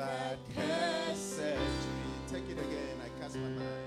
that cursed me. Take it again. I cast my mind.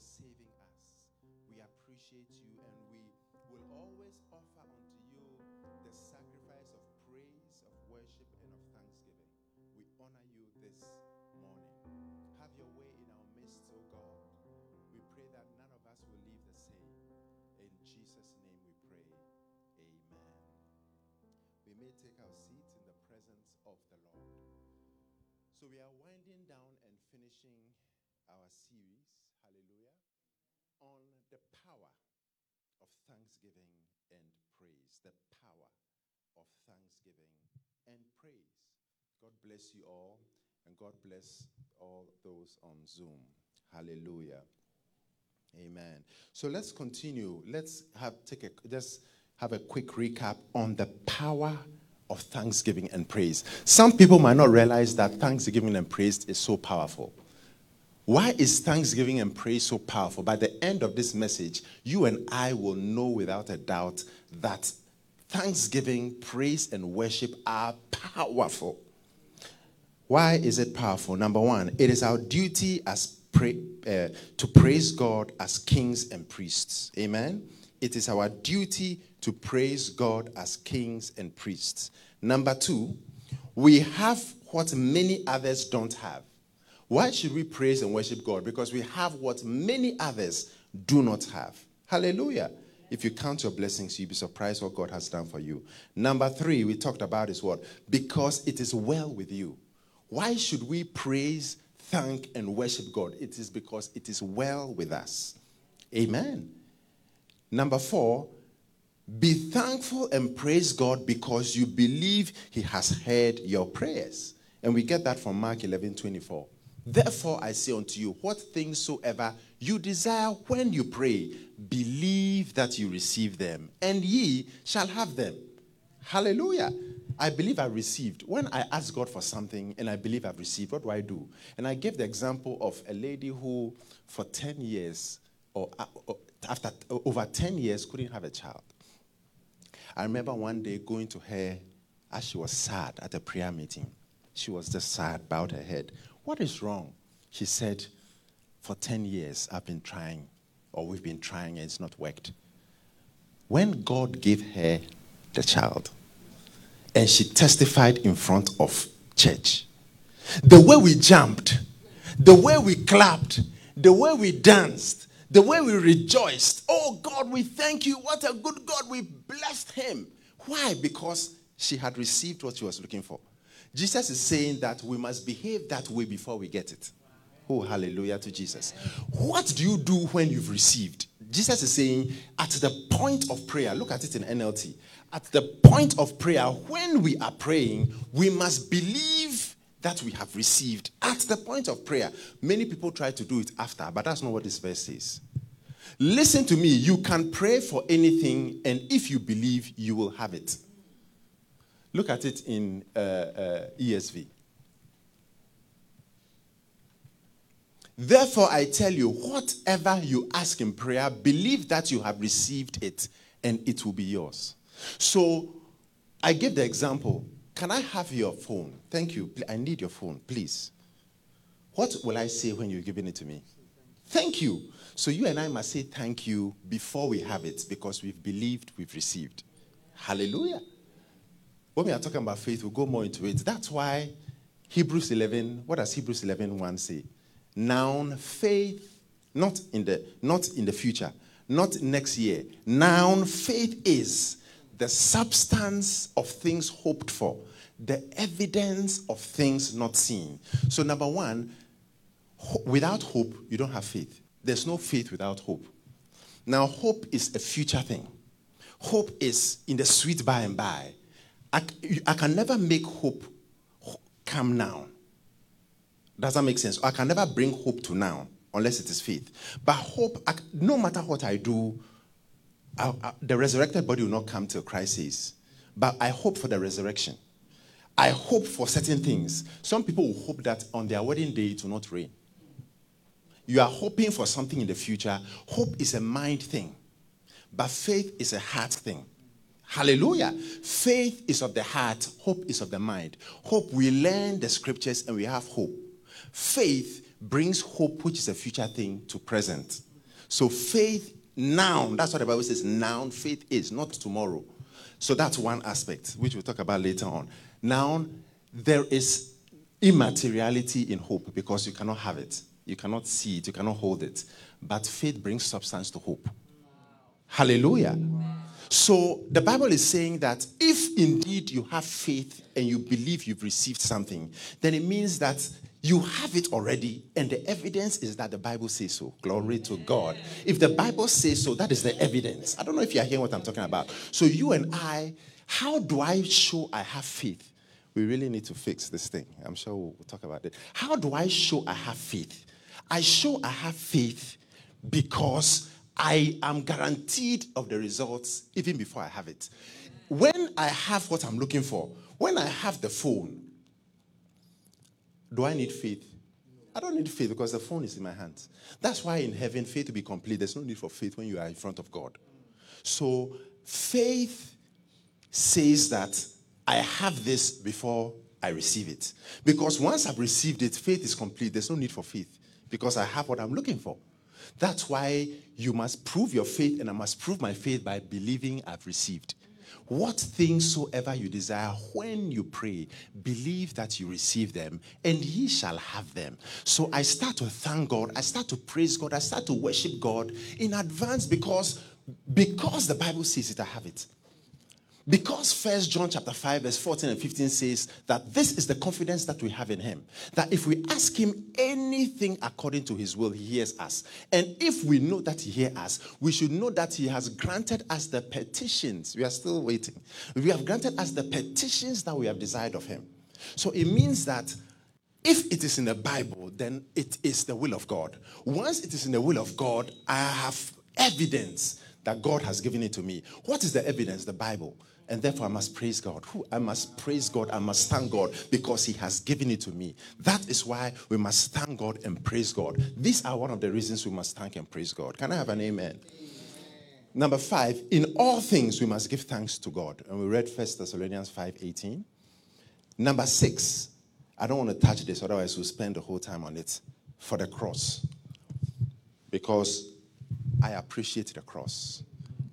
For saving us. We appreciate you and we will always offer unto you the sacrifice of praise, of worship, and of thanksgiving. We honor you this morning. Have your way in our midst, O God. We pray that none of us will leave the same. In Jesus' name we pray. Amen. We may take our seats in the presence of the Lord. So we are winding down and finishing our series, hallelujah, on the power of thanksgiving and praise. The power of thanksgiving and praise. God bless you all, and God bless all those on Zoom. Hallelujah. Amen. So let's continue. Let's have take a just have a quick recap on the power of thanksgiving and praise. Some people might not realize that thanksgiving and praise is so powerful. Why is thanksgiving and praise so powerful? By the end of this message, you and I will know without a doubt that thanksgiving, praise, and worship are powerful. Why is it powerful? Number one, it is our duty as pray, uh, to praise God as kings and priests. Amen. It is our duty to praise God as kings and priests. Number two, we have what many others don't have. Why should we praise and worship God? Because we have what many others do not have. Hallelujah. If you count your blessings, you'll be surprised what God has done for you. Number three, we talked about is what? Because it is well with you. Why should we praise, thank, and worship God? It is because it is well with us. Amen. Number four, be thankful and praise God because you believe He has heard your prayers. And we get that from Mark 11 24. Therefore, I say unto you, what things soever you desire when you pray, believe that you receive them, and ye shall have them. Hallelujah. I believe I received. When I ask God for something and I believe I've received, what do I do? And I gave the example of a lady who, for 10 years, or, after over 10 years, couldn't have a child. I remember one day going to her as she was sad at a prayer meeting. She was just sad, bowed her head. What is wrong? She said, For 10 years, I've been trying, or we've been trying, and it's not worked. When God gave her the child, and she testified in front of church, the way we jumped, the way we clapped, the way we danced, the way we rejoiced. Oh God, we thank you. What a good God. We blessed him. Why? Because she had received what she was looking for. Jesus is saying that we must behave that way before we get it. Oh, hallelujah to Jesus. What do you do when you've received? Jesus is saying at the point of prayer, look at it in NLT. At the point of prayer, when we are praying, we must believe that we have received at the point of prayer. Many people try to do it after, but that's not what this verse says. Listen to me. You can pray for anything, and if you believe, you will have it. Look at it in uh, uh, ESV. Therefore, I tell you, whatever you ask in prayer, believe that you have received it, and it will be yours. So, I give the example. Can I have your phone? Thank you. I need your phone, please. What will I say when you're giving it to me? Thank you. So, you and I must say thank you before we have it because we've believed, we've received. Hallelujah. When we are talking about faith, we'll go more into it. That's why Hebrews 11, what does Hebrews 11 1 say? Noun faith, not in the not in the future, not next year. Noun faith is the substance of things hoped for, the evidence of things not seen. So, number one, ho- without hope, you don't have faith. There's no faith without hope. Now, hope is a future thing. Hope is in the sweet by and by. I, I can never make hope come now. Does that make sense? I can never bring hope to now unless it is faith. But hope, I, no matter what I do, I, I, the resurrected body will not come till Christ says. But I hope for the resurrection. I hope for certain things. Some people will hope that on their wedding day it will not rain. You are hoping for something in the future. Hope is a mind thing, but faith is a heart thing. Hallelujah. Faith is of the heart, hope is of the mind. Hope, we learn the scriptures and we have hope. Faith brings hope, which is a future thing, to present. So faith now, that's what the Bible says, now faith is, not tomorrow. So that's one aspect, which we'll talk about later on. Now, there is immateriality in hope because you cannot have it. You cannot see it, you cannot hold it. But faith brings substance to hope. Hallelujah. So the Bible is saying that if indeed you have faith and you believe you've received something, then it means that you have it already, and the evidence is that the Bible says so. Glory to God. If the Bible says so, that is the evidence. I don't know if you are hearing what I'm talking about. So, you and I, how do I show I have faith? We really need to fix this thing. I'm sure we'll talk about it. How do I show I have faith? I show I have faith because I am guaranteed of the results even before I have it. When I have what I'm looking for, when I have the phone, do I need faith? I don't need faith because the phone is in my hands. That's why in heaven, faith to be complete, there's no need for faith when you are in front of God. So faith says that I have this before I receive it. Because once I've received it, faith is complete. There's no need for faith because I have what I'm looking for. That's why you must prove your faith, and I must prove my faith by believing I've received. What things soever you desire when you pray, believe that you receive them, and ye shall have them. So I start to thank God, I start to praise God, I start to worship God in advance because because the Bible says it, I have it. Because First John chapter 5, verse 14 and 15 says that this is the confidence that we have in him. That if we ask him anything according to his will, he hears us. And if we know that he hears us, we should know that he has granted us the petitions. We are still waiting. We have granted us the petitions that we have desired of him. So it means that if it is in the Bible, then it is the will of God. Once it is in the will of God, I have evidence that God has given it to me. What is the evidence? The Bible. And therefore, I must praise God. I must praise God. I must thank God because He has given it to me. That is why we must thank God and praise God. These are one of the reasons we must thank and praise God. Can I have an amen? amen. Number five, in all things we must give thanks to God. And we read First Thessalonians 5 18. Number six, I don't want to touch this, otherwise, we'll spend the whole time on it for the cross. Because I appreciate the cross.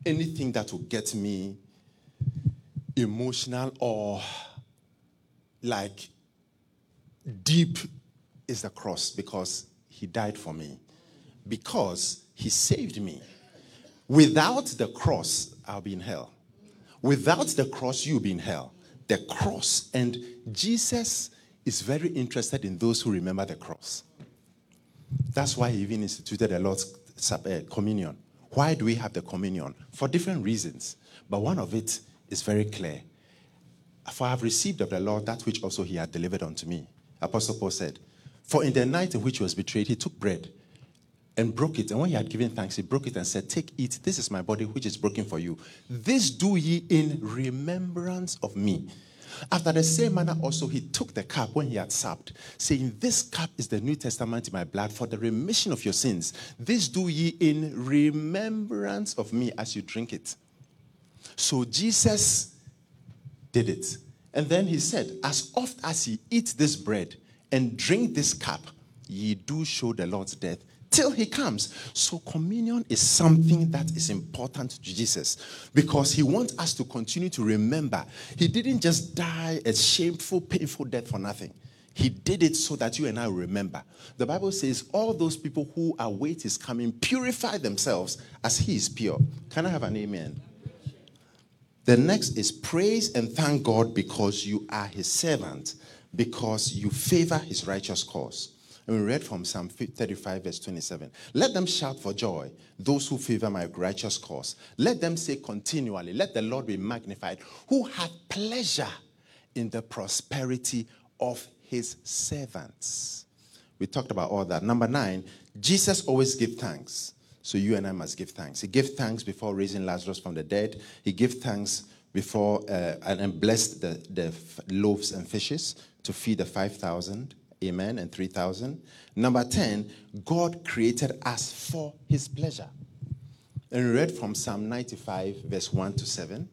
Anything that will get me emotional or like deep is the cross because he died for me, because he saved me. Without the cross, I'll be in hell. Without the cross, you'll be in hell. The cross, and Jesus is very interested in those who remember the cross. That's why he even instituted a Lord's uh, communion. Why do we have the communion? For different reasons. But one of it is very clear. For I have received of the Lord that which also he had delivered unto me. Apostle Paul said, For in the night in which he was betrayed, he took bread and broke it. And when he had given thanks, he broke it and said, Take, eat. This is my body which is broken for you. This do ye in remembrance of me. After the same manner also he took the cup when he had supped, saying, This cup is the New Testament in my blood for the remission of your sins. This do ye in remembrance of me as you drink it. So Jesus did it. And then he said, As oft as ye eat this bread and drink this cup, ye do show the Lord's death till he comes. So, communion is something that is important to Jesus because he wants us to continue to remember he didn't just die a shameful, painful death for nothing. He did it so that you and I remember. The Bible says, All those people who await his coming purify themselves as he is pure. Can I have an amen? The next is praise and thank God because you are his servant, because you favor his righteous cause. And we read from Psalm 35, verse 27. Let them shout for joy, those who favor my righteous cause. Let them say continually, Let the Lord be magnified, who had pleasure in the prosperity of his servants. We talked about all that. Number nine, Jesus always give thanks. So you and I must give thanks. He gave thanks before raising Lazarus from the dead. He gave thanks before uh, and, blessed the, the loaves and fishes to feed the 5,000. Amen. And 3,000. Number 10, God created us for his pleasure. And we read from Psalm 95, verse 1 to 7.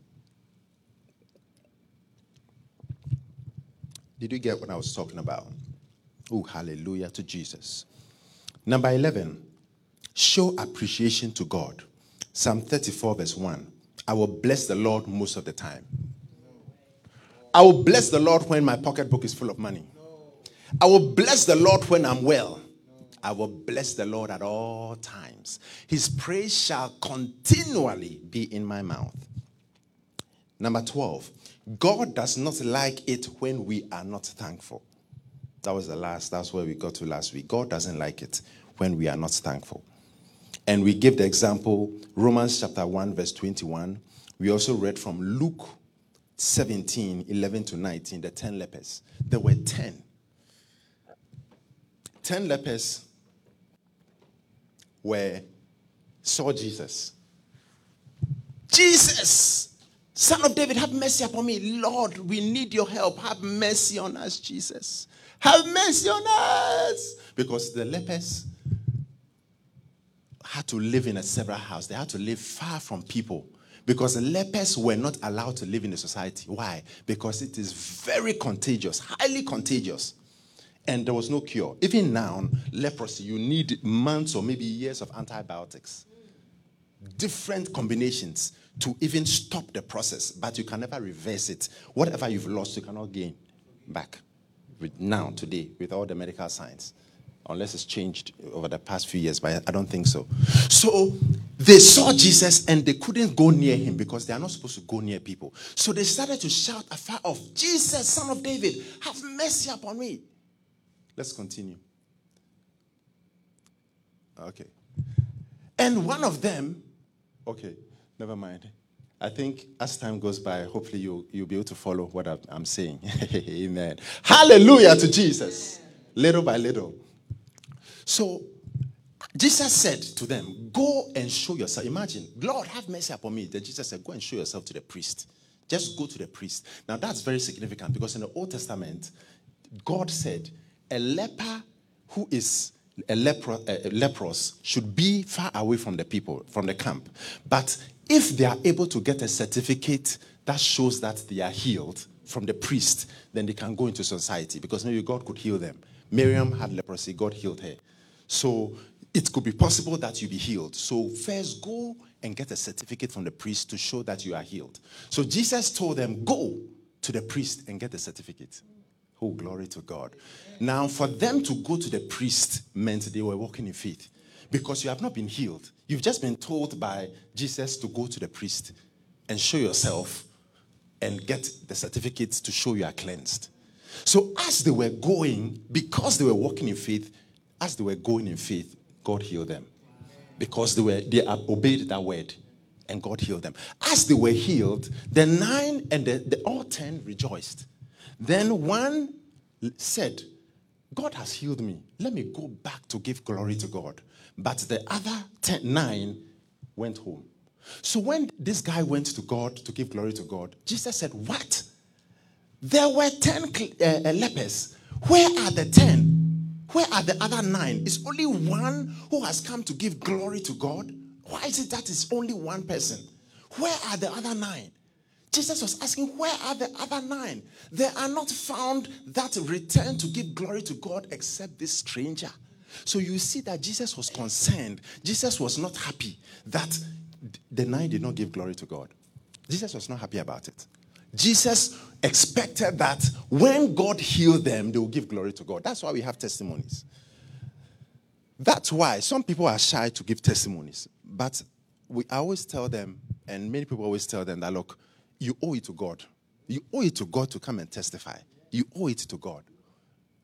Did you get what I was talking about? Oh, hallelujah to Jesus. Number 11, Show appreciation to God. Psalm 34, verse 1. I will bless the Lord most of the time. I will bless the Lord when my pocketbook is full of money. I will bless the Lord when I'm well. I will bless the Lord at all times. His praise shall continually be in my mouth. Number 12. God does not like it when we are not thankful. That was the last, that's where we got to last week. God doesn't like it when we are not thankful. And we give the example, Romans chapter 1, verse 21. We also read from Luke 17, 11 to 19, the 10 lepers. There were 10. 10 lepers were saw Jesus. Jesus, son of David, have mercy upon me. Lord, we need your help. Have mercy on us, Jesus. Have mercy on us. Because the lepers had to live in a separate house. They had to live far from people because lepers were not allowed to live in the society. Why? Because it is very contagious, highly contagious. And there was no cure. Even now, leprosy, you need months or maybe years of antibiotics. Different combinations to even stop the process, but you can never reverse it. Whatever you've lost, you cannot gain back. With now, today, with all the medical science unless it's changed over the past few years, but I don't think so. So they saw Jesus and they couldn't go near him because they are not supposed to go near people. So they started to shout afar off, Jesus, son of David, have mercy upon me. Let's continue. Okay. And one of them, okay, never mind. I think as time goes by, hopefully you'll, you'll be able to follow what I'm saying. Amen. Hallelujah to Jesus. Little by little. So Jesus said to them, Go and show yourself. Imagine, Lord, have mercy upon me. Then Jesus said, Go and show yourself to the priest. Just go to the priest. Now that's very significant because in the Old Testament, God said, A leper who is a, leper, a leprous should be far away from the people, from the camp. But if they are able to get a certificate that shows that they are healed from the priest, then they can go into society because maybe God could heal them. Miriam had leprosy, God healed her. So it could be possible that you be healed. So first go and get a certificate from the priest to show that you are healed. So Jesus told them, go to the priest and get the certificate. Oh, glory to God. Now, for them to go to the priest meant they were walking in faith because you have not been healed. You've just been told by Jesus to go to the priest and show yourself and get the certificate to show you are cleansed. So, as they were going, because they were walking in faith, as they were going in faith, God healed them. Because they were they obeyed that word and God healed them. As they were healed, the nine and the, the all ten rejoiced. Then one said, God has healed me. Let me go back to give glory to God. But the other ten, nine went home. So when this guy went to God to give glory to God, Jesus said, What? There were 10 uh, lepers. Where are the 10? Where are the other nine? It's only one who has come to give glory to God. Why is it that it's only one person? Where are the other nine? Jesus was asking, Where are the other nine? They are not found that return to give glory to God except this stranger. So you see that Jesus was concerned. Jesus was not happy that the nine did not give glory to God. Jesus was not happy about it. Jesus expected that when God healed them, they will give glory to God. That's why we have testimonies. That's why some people are shy to give testimonies. But we always tell them, and many people always tell them that, look, you owe it to God. You owe it to God to come and testify. You owe it to God.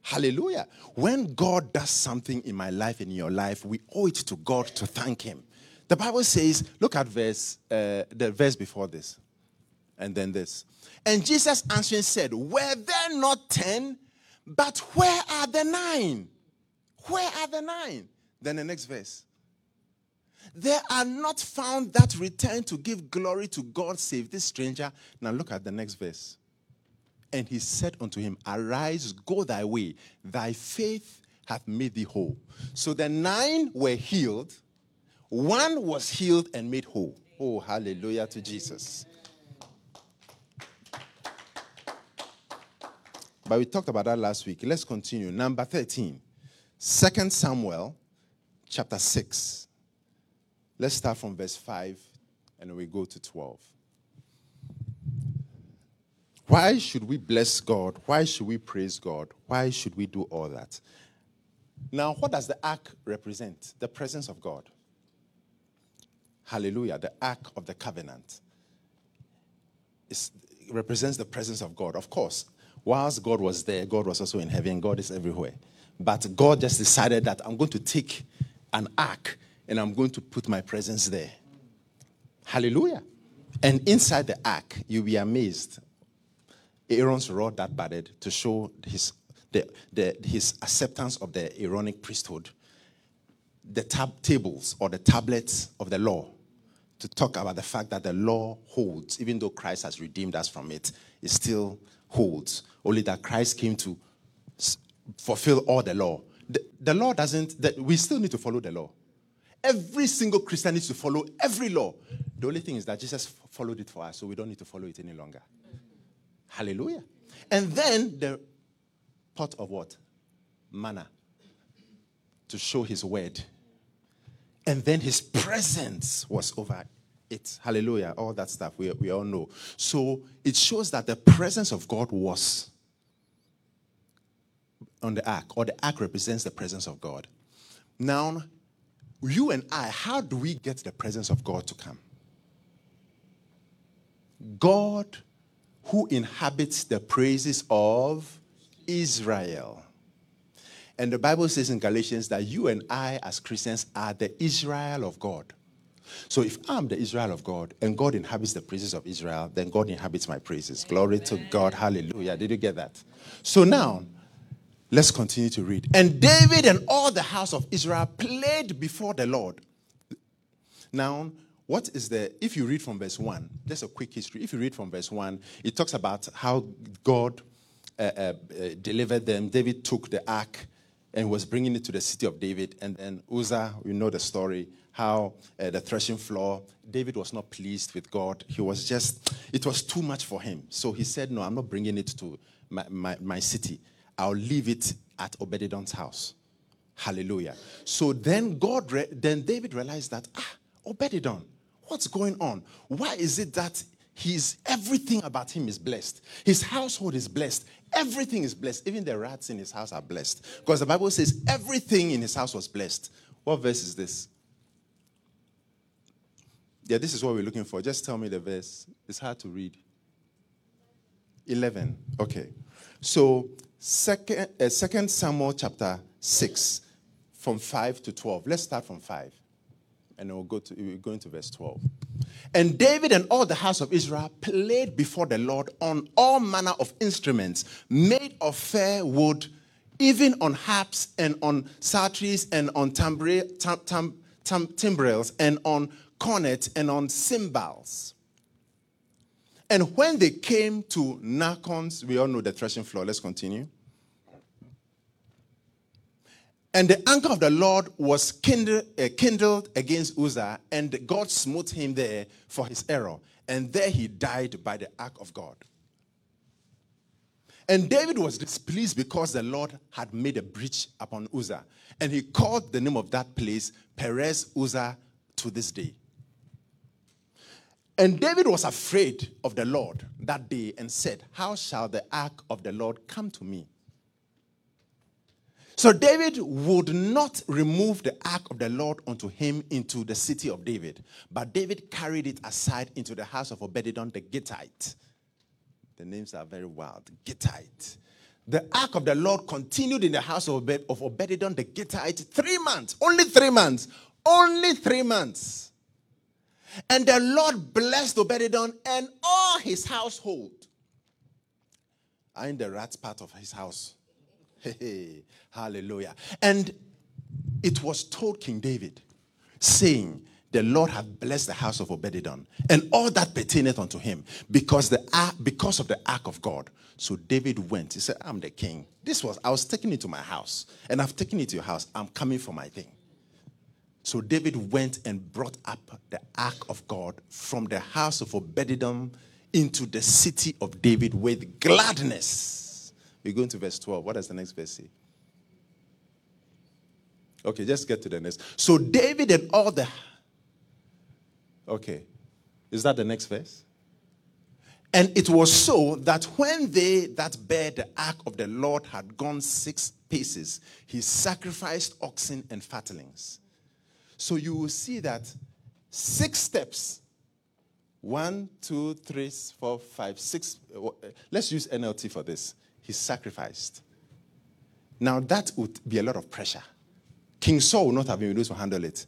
Hallelujah. When God does something in my life in your life, we owe it to God to thank Him. The Bible says, look at verse, uh, the verse before this, and then this. And Jesus answering said, Were there not ten? But where are the nine? Where are the nine? Then the next verse. There are not found that return to give glory to God save this stranger. Now look at the next verse. And he said unto him, Arise, go thy way. Thy faith hath made thee whole. So the nine were healed, one was healed and made whole. Oh, hallelujah to Jesus. But we talked about that last week. Let's continue. Number 13. 2 Samuel chapter 6. Let's start from verse 5 and we go to 12. Why should we bless God? Why should we praise God? Why should we do all that? Now, what does the ark represent? The presence of God. Hallelujah. The ark of the covenant is, represents the presence of God. Of course, whilst God was there, God was also in heaven. God is everywhere. But God just decided that I'm going to take an ark and I'm going to put my presence there. Hallelujah. And inside the ark, you'll be amazed. Aaron's rod that budded to show his, the, the, his acceptance of the Aaronic priesthood. The tab- tables or the tablets of the law to talk about the fact that the law holds, even though Christ has redeemed us from it, it still holds. Only that Christ came to fulfill all the law. The, the law doesn't, the, we still need to follow the law. Every single Christian needs to follow every law. The only thing is that Jesus followed it for us, so we don't need to follow it any longer. Hallelujah. And then the pot of what? Manna to show his word. And then his presence was over it. Hallelujah. All that stuff we, we all know. So it shows that the presence of God was on the ark, or the ark represents the presence of God. Now, you and I, how do we get the presence of God to come? God who inhabits the praises of Israel. And the Bible says in Galatians that you and I, as Christians, are the Israel of God. So if I'm the Israel of God and God inhabits the praises of Israel, then God inhabits my praises. Glory to God. Hallelujah. Did you get that? So now, let's continue to read. And David and all the house of Israel played before the Lord. Now, what is the, if you read from verse 1, just a quick history. If you read from verse 1, it talks about how God uh, uh, uh, delivered them. David took the ark and was bringing it to the city of David. And then Uzzah, you know the story, how uh, the threshing floor, David was not pleased with God. He was just, it was too much for him. So he said, No, I'm not bringing it to my, my, my city. I'll leave it at Obed-Edom's house. Hallelujah. So then God, re- then David realized that, ah, Obed-Edom, What's going on? Why is it that he's everything about him is blessed? His household is blessed. Everything is blessed. Even the rats in his house are blessed. Because the Bible says everything in his house was blessed. What verse is this? Yeah, this is what we're looking for. Just tell me the verse. It's hard to read. 11. Okay. So, second, uh, second Samuel chapter 6, from 5 to 12. Let's start from 5 and we'll go to we'll go into verse 12. And David and all the house of Israel played before the Lord on all manner of instruments made of fair wood, even on harps and on psalteries and on tam, tam, timbrels and on cornets and on cymbals. And when they came to Nachon's, we all know the threshing floor. Let's continue. And the anger of the Lord was kindled, uh, kindled against Uzzah, and God smote him there for his error. And there he died by the ark of God. And David was displeased because the Lord had made a breach upon Uzzah. And he called the name of that place Perez Uzzah to this day. And David was afraid of the Lord that day and said, How shall the ark of the Lord come to me? So David would not remove the ark of the Lord unto him into the city of David, but David carried it aside into the house of Obed-Edom the Gittite. The names are very wild. Gittite. The ark of the Lord continued in the house of, Obed- the Gittite three months. Only three months. Only three months. And the Lord blessed Obed-Edom and all his household. I in the rat's part of his house. Hey, hallelujah. And it was told King David, saying, The Lord hath blessed the house of Obed-Edom and all that pertaineth unto him because, the, because of the ark of God. So David went. He said, I'm the king. This was, I was taking it to my house, and I've taken it to your house. I'm coming for my thing. So David went and brought up the ark of God from the house of Obed-Edom into the city of David with gladness. We go into verse 12. What does the next verse say? Okay, just get to the next. So David and all the Okay. Is that the next verse? And it was so that when they that bear the ark of the Lord had gone six paces, he sacrificed oxen and fatlings. So you will see that six steps one, two, three, four, five, six. Uh, let's use NLT for this. He sacrificed. Now that would be a lot of pressure. King Saul would not have been able to handle it.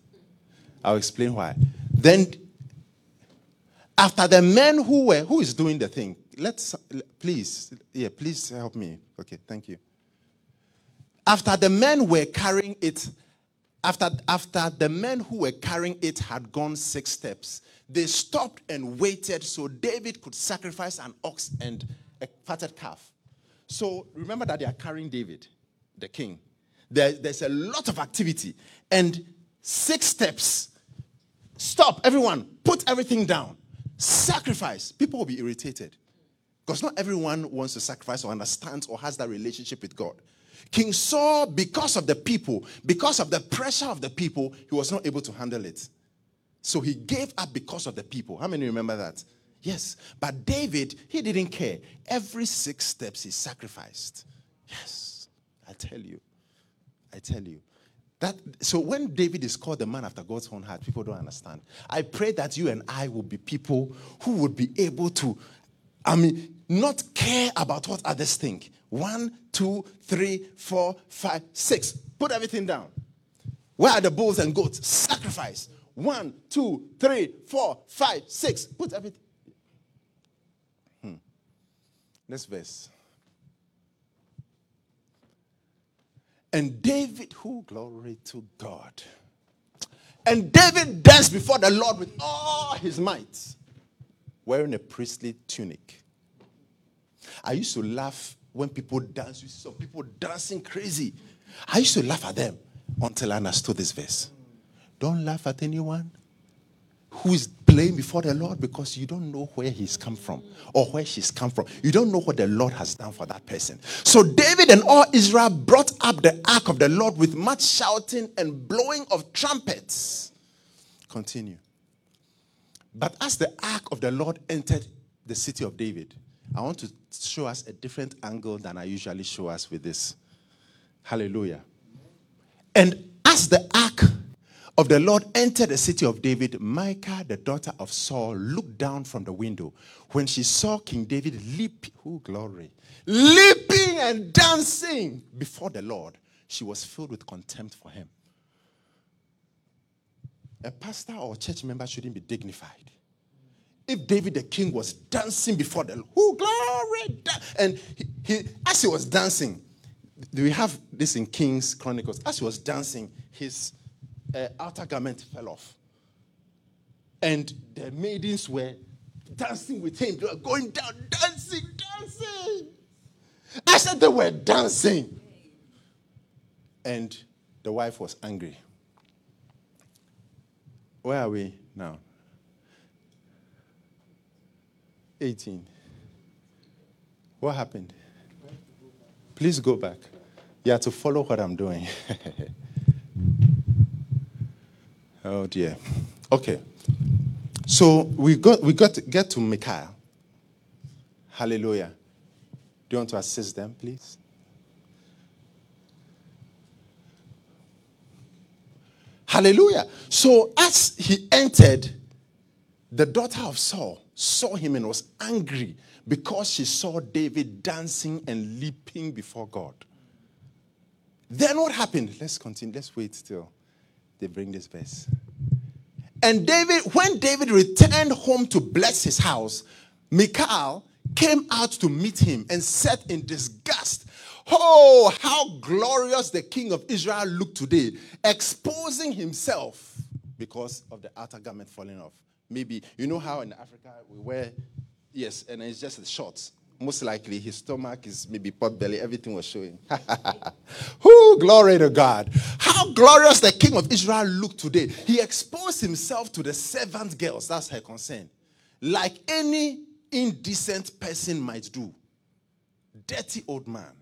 I'll explain why. Then after the men who were, who is doing the thing? Let's, please, yeah, please help me. Okay, thank you. After the men were carrying it, after, after the men who were carrying it had gone six steps, they stopped and waited so David could sacrifice an ox and a fatted calf. So remember that they are carrying David, the king. There, there's a lot of activity and six steps. Stop, everyone, put everything down. Sacrifice. People will be irritated. Because not everyone wants to sacrifice or understands or has that relationship with God. King Saul, because of the people, because of the pressure of the people, he was not able to handle it. So he gave up because of the people. How many remember that? Yes. But David, he didn't care. Every six steps he sacrificed. Yes. I tell you. I tell you. That, so when David is called the man after God's own heart, people don't understand. I pray that you and I will be people who would be able to, I mean, not care about what others think. One, two, three, four, five, six. Put everything down. Where are the bulls and goats? Sacrifice. One, two, three, four, five, six. Put everything. Hmm. Next verse. And David, who glory to God. And David danced before the Lord with all his might, wearing a priestly tunic. I used to laugh when people dance. You see some people dancing crazy. I used to laugh at them until I understood this verse. Don't laugh at anyone who is playing before the Lord because you don't know where he's come from or where she's come from. You don't know what the Lord has done for that person. So David and all Israel brought up the ark of the Lord with much shouting and blowing of trumpets. Continue. But as the ark of the Lord entered the city of David, I want to show us a different angle than I usually show us with this. Hallelujah. And as the ark of the Lord entered the city of David, Michal, the daughter of Saul, looked down from the window. When she saw King David leap, oh glory, leaping and dancing before the Lord, she was filled with contempt for him. A pastor or church member shouldn't be dignified. If David the king was dancing before the oh glory, and he, he, as he was dancing, do we have this in Kings Chronicles? As he was dancing, his uh, outer garment fell off. And the maidens were dancing with him. They were going down, dancing, dancing. I said they were dancing. And the wife was angry. Where are we now? 18. What happened? Please go back. You have to follow what I'm doing. Oh dear. Okay. So we got we got to get to Michal. Hallelujah. Do you want to assist them, please? Hallelujah. So as he entered, the daughter of Saul saw him and was angry because she saw David dancing and leaping before God. Then what happened? Let's continue. Let's wait till they bring this verse. And David, when David returned home to bless his house, Michal came out to meet him and said in disgust, Oh, how glorious the king of Israel looked today, exposing himself because of the outer garment falling off. Maybe, you know how in Africa we wear, yes, and it's just the shorts most likely his stomach is maybe pot belly, everything was showing. Who glory to God. How glorious the king of Israel looked today. He exposed himself to the servant girls, that's her concern, like any indecent person might do. Dirty old man.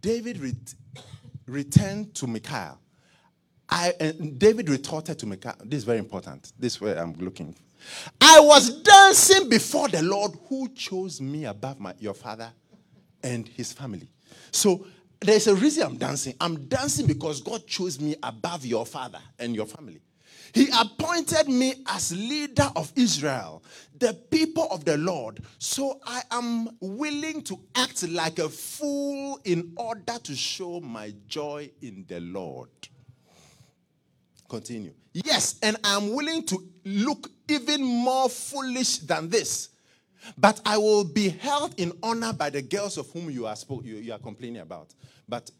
David ret- returned to Michal I and David retorted to Michal. This is very important. This way I'm looking. I was dancing before the Lord who chose me above my, your father and his family. So there's a reason I'm dancing. I'm dancing because God chose me above your father and your family. He appointed me as leader of Israel, the people of the Lord. So I am willing to act like a fool in order to show my joy in the Lord. Continue. Yes, and I'm willing to look even more foolish than this. But I will be held in honor by the girls of whom you are, spoke, you, you are complaining about. But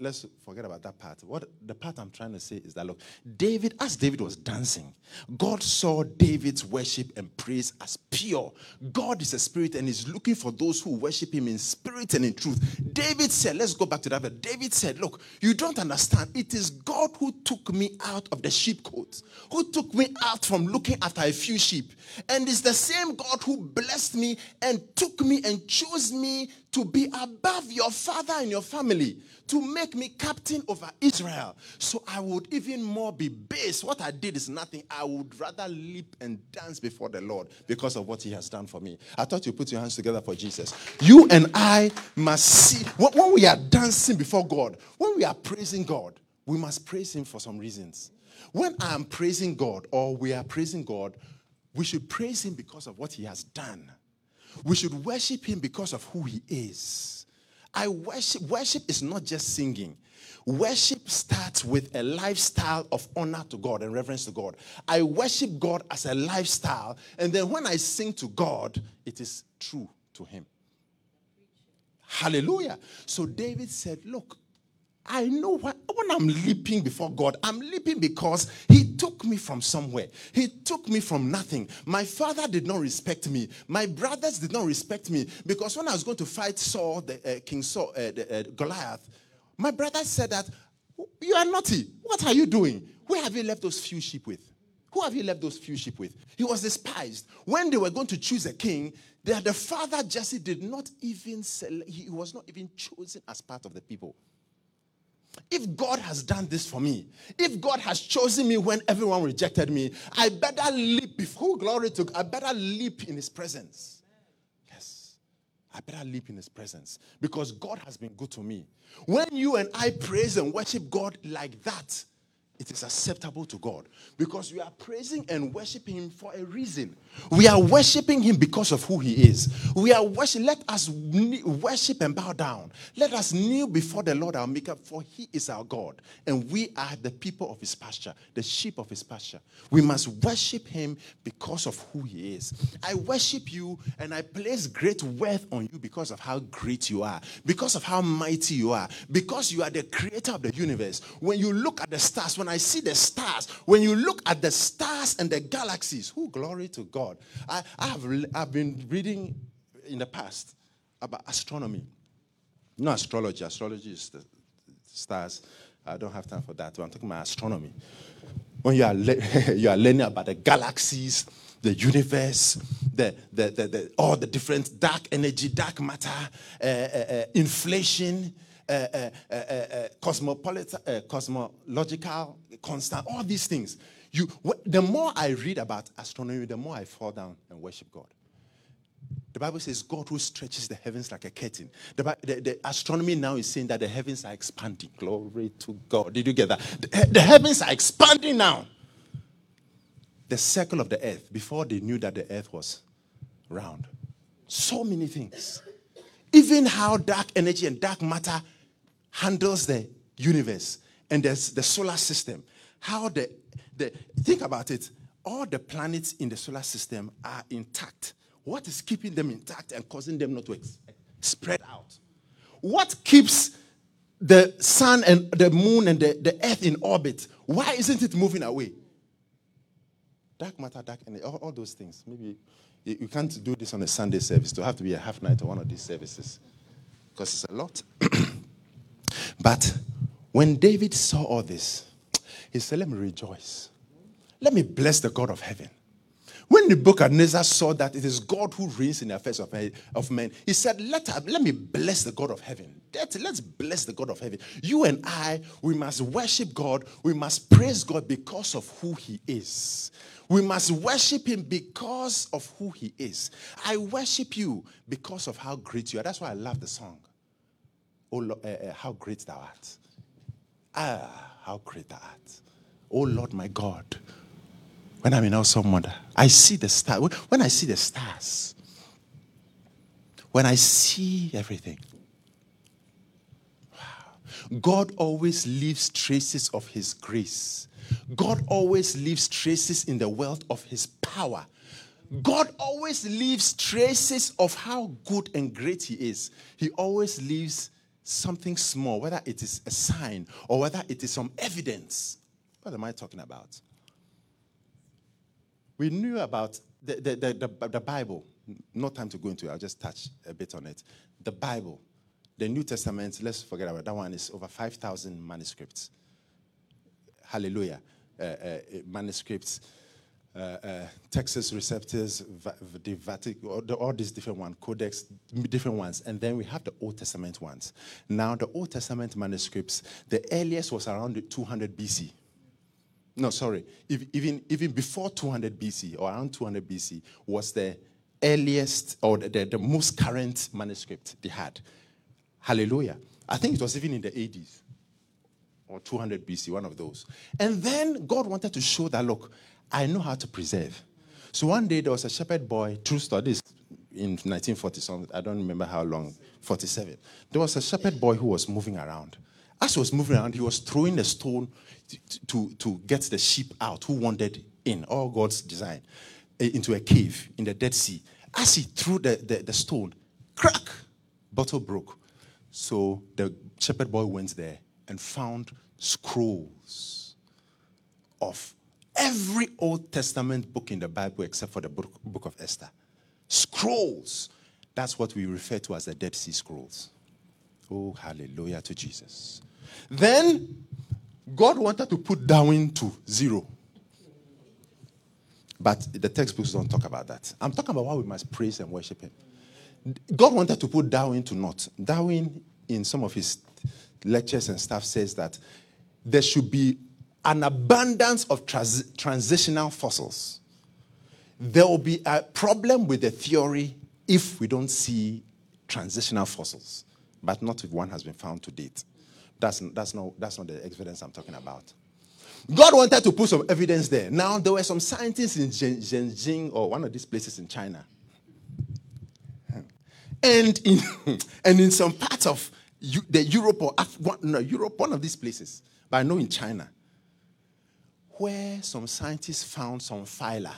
let's forget about that part. What the part I'm trying to say is that look, David, as David was dancing, God saw David's worship and praise as pure. God is a spirit and is looking for those who worship him in spirit and in truth. David said, let's go back to that. David said, Look, you don't understand. It is God who took me out of the sheepcote, who took me out from looking after a few sheep. And it's the same God who blessed me and took me and chose me to be above your father and your family, to make me captain over Israel. So I would even more be base. What I did is nothing. I would rather leap and dance before the Lord because of what he has done for me. I thought you put your hands together for Jesus. You and I must see, when we are dancing before God, when we are praising God, we must praise him for some reasons. When I am praising God or we are praising God, we should praise him because of what he has done we should worship him because of who he is. I worship worship is not just singing. Worship starts with a lifestyle of honor to God and reverence to God. I worship God as a lifestyle, and then when I sing to God, it is true to him. Hallelujah. So David said, Look, I know what, when I'm leaping before God, I'm leaping because He took me from somewhere. He took me from nothing. My father did not respect me. My brothers did not respect me because when I was going to fight Saul, the, uh, King Saul, uh, the, uh, Goliath, my brother said that you are naughty. What are you doing? Where have you left those few sheep with? Who have you left those few sheep with? He was despised. When they were going to choose a king, the father Jesse did not even select, he was not even chosen as part of the people. If God has done this for me, if God has chosen me when everyone rejected me, I better leap before glory to I better leap in his presence. Yes. I better leap in his presence because God has been good to me. When you and I praise and worship God like that, it is acceptable to God because we are praising and worshiping Him for a reason. We are worshiping Him because of who He is. We are worship. Let us worship and bow down. Let us kneel before the Lord our Maker, for He is our God, and we are the people of His pasture, the sheep of His pasture. We must worship Him because of who He is. I worship you, and I place great worth on you because of how great you are, because of how mighty you are, because you are the Creator of the universe. When you look at the stars, when I see the stars, when you look at the stars and the galaxies, who glory to God. I, I have I've been reading in the past about astronomy. Not astrology, astrology is the stars. I don't have time for that. I'm talking about astronomy. When you are, le- you are learning about the galaxies, the universe, the, the, the, the, all the different dark energy, dark matter, uh, uh, uh, inflation, uh, cosmopolitan, cosmological constant, all these things. You, the more I read about astronomy, the more I fall down and worship God. The Bible says God who stretches the heavens like a curtain. The, the, the, astronomy now is saying that the heavens are expanding. Glory to God. Did you get that? The, the heavens are expanding now. The circle of the earth, before they knew that the earth was round. So many things. Even how dark energy and dark matter handles the universe and there's the solar system. How the, the think about it, all the planets in the solar system are intact. What is keeping them intact and causing them not to ex- spread out? What keeps the sun and the moon and the, the earth in orbit? Why isn't it moving away? Dark matter, dark energy, all, all those things. Maybe you, you can't do this on a Sunday service. To have to be a half night or one of these services because it's a lot. But when David saw all this, he said, Let me rejoice. Let me bless the God of heaven. When Nebuchadnezzar saw that it is God who reigns in the affairs of, men, he said, let, let me bless the God of heaven. Let, let's bless the God of heaven. You and I, we must worship God. We must praise God because of who he is. We must worship him because of who he is. I worship you because of how great you are. That's why I love the song. Oh, Lord, uh, uh, how great thou art. Ah, how great thou art. Oh, Lord, my God when I'm in awesome wonder. I see the stars. When I see the stars, when I see everything. God always leaves traces of His grace. God always leaves traces in the wealth of His power. God always leaves traces of how good and great He is. He always leaves something small, whether it is a sign or whether it is some evidence. What am I talking about? We knew about the, the, the, the, the Bible. No time to go into it, I'll just touch a bit on it. The Bible, the New Testament, let's forget about that one, is over 5,000 manuscripts. Hallelujah. Uh, uh, manuscripts. Uh, uh, Textus Receptus, the Vatican, all, all, these different ones, Codex, different ones, and then we have the Old Testament ones. Now, the Old Testament manuscripts, the earliest was around 200 BC. No, sorry. If, even, even before 200 BC or around 200 BC was the earliest or the, the, the most current manuscript they had. Hallelujah. I think it was even in the 80s or 200 BC, one of those. And then God wanted to show that, look, I know how to preserve. So one day there was a shepherd boy, true story, in 1940 something, I don't remember how long, 47. There was a shepherd boy who was moving around. As he was moving around, he was throwing a stone to, to, to get the sheep out who wandered in, all God's design, eh, into a cave in the Dead Sea. As he threw the, the, the stone, crack, bottle broke. So the shepherd boy went there and found scrolls of every Old Testament book in the Bible except for the book, book of Esther. Scrolls. That's what we refer to as the Dead Sea Scrolls. Oh, hallelujah to Jesus. Then God wanted to put Darwin to zero. But the textbooks don't talk about that. I'm talking about why we must praise and worship Him. God wanted to put Darwin to naught. Darwin, in some of his lectures and stuff, says that there should be an abundance of trans- transitional fossils. There will be a problem with the theory if we don't see transitional fossils, but not if one has been found to date. That's, that's, not, that's not the evidence I'm talking about. God wanted to put some evidence there. Now, there were some scientists in Shenzhen or one of these places in China. And in, and in some parts of the Europe or Af- no, Europe, one of these places, but I know in China, where some scientists found some phyla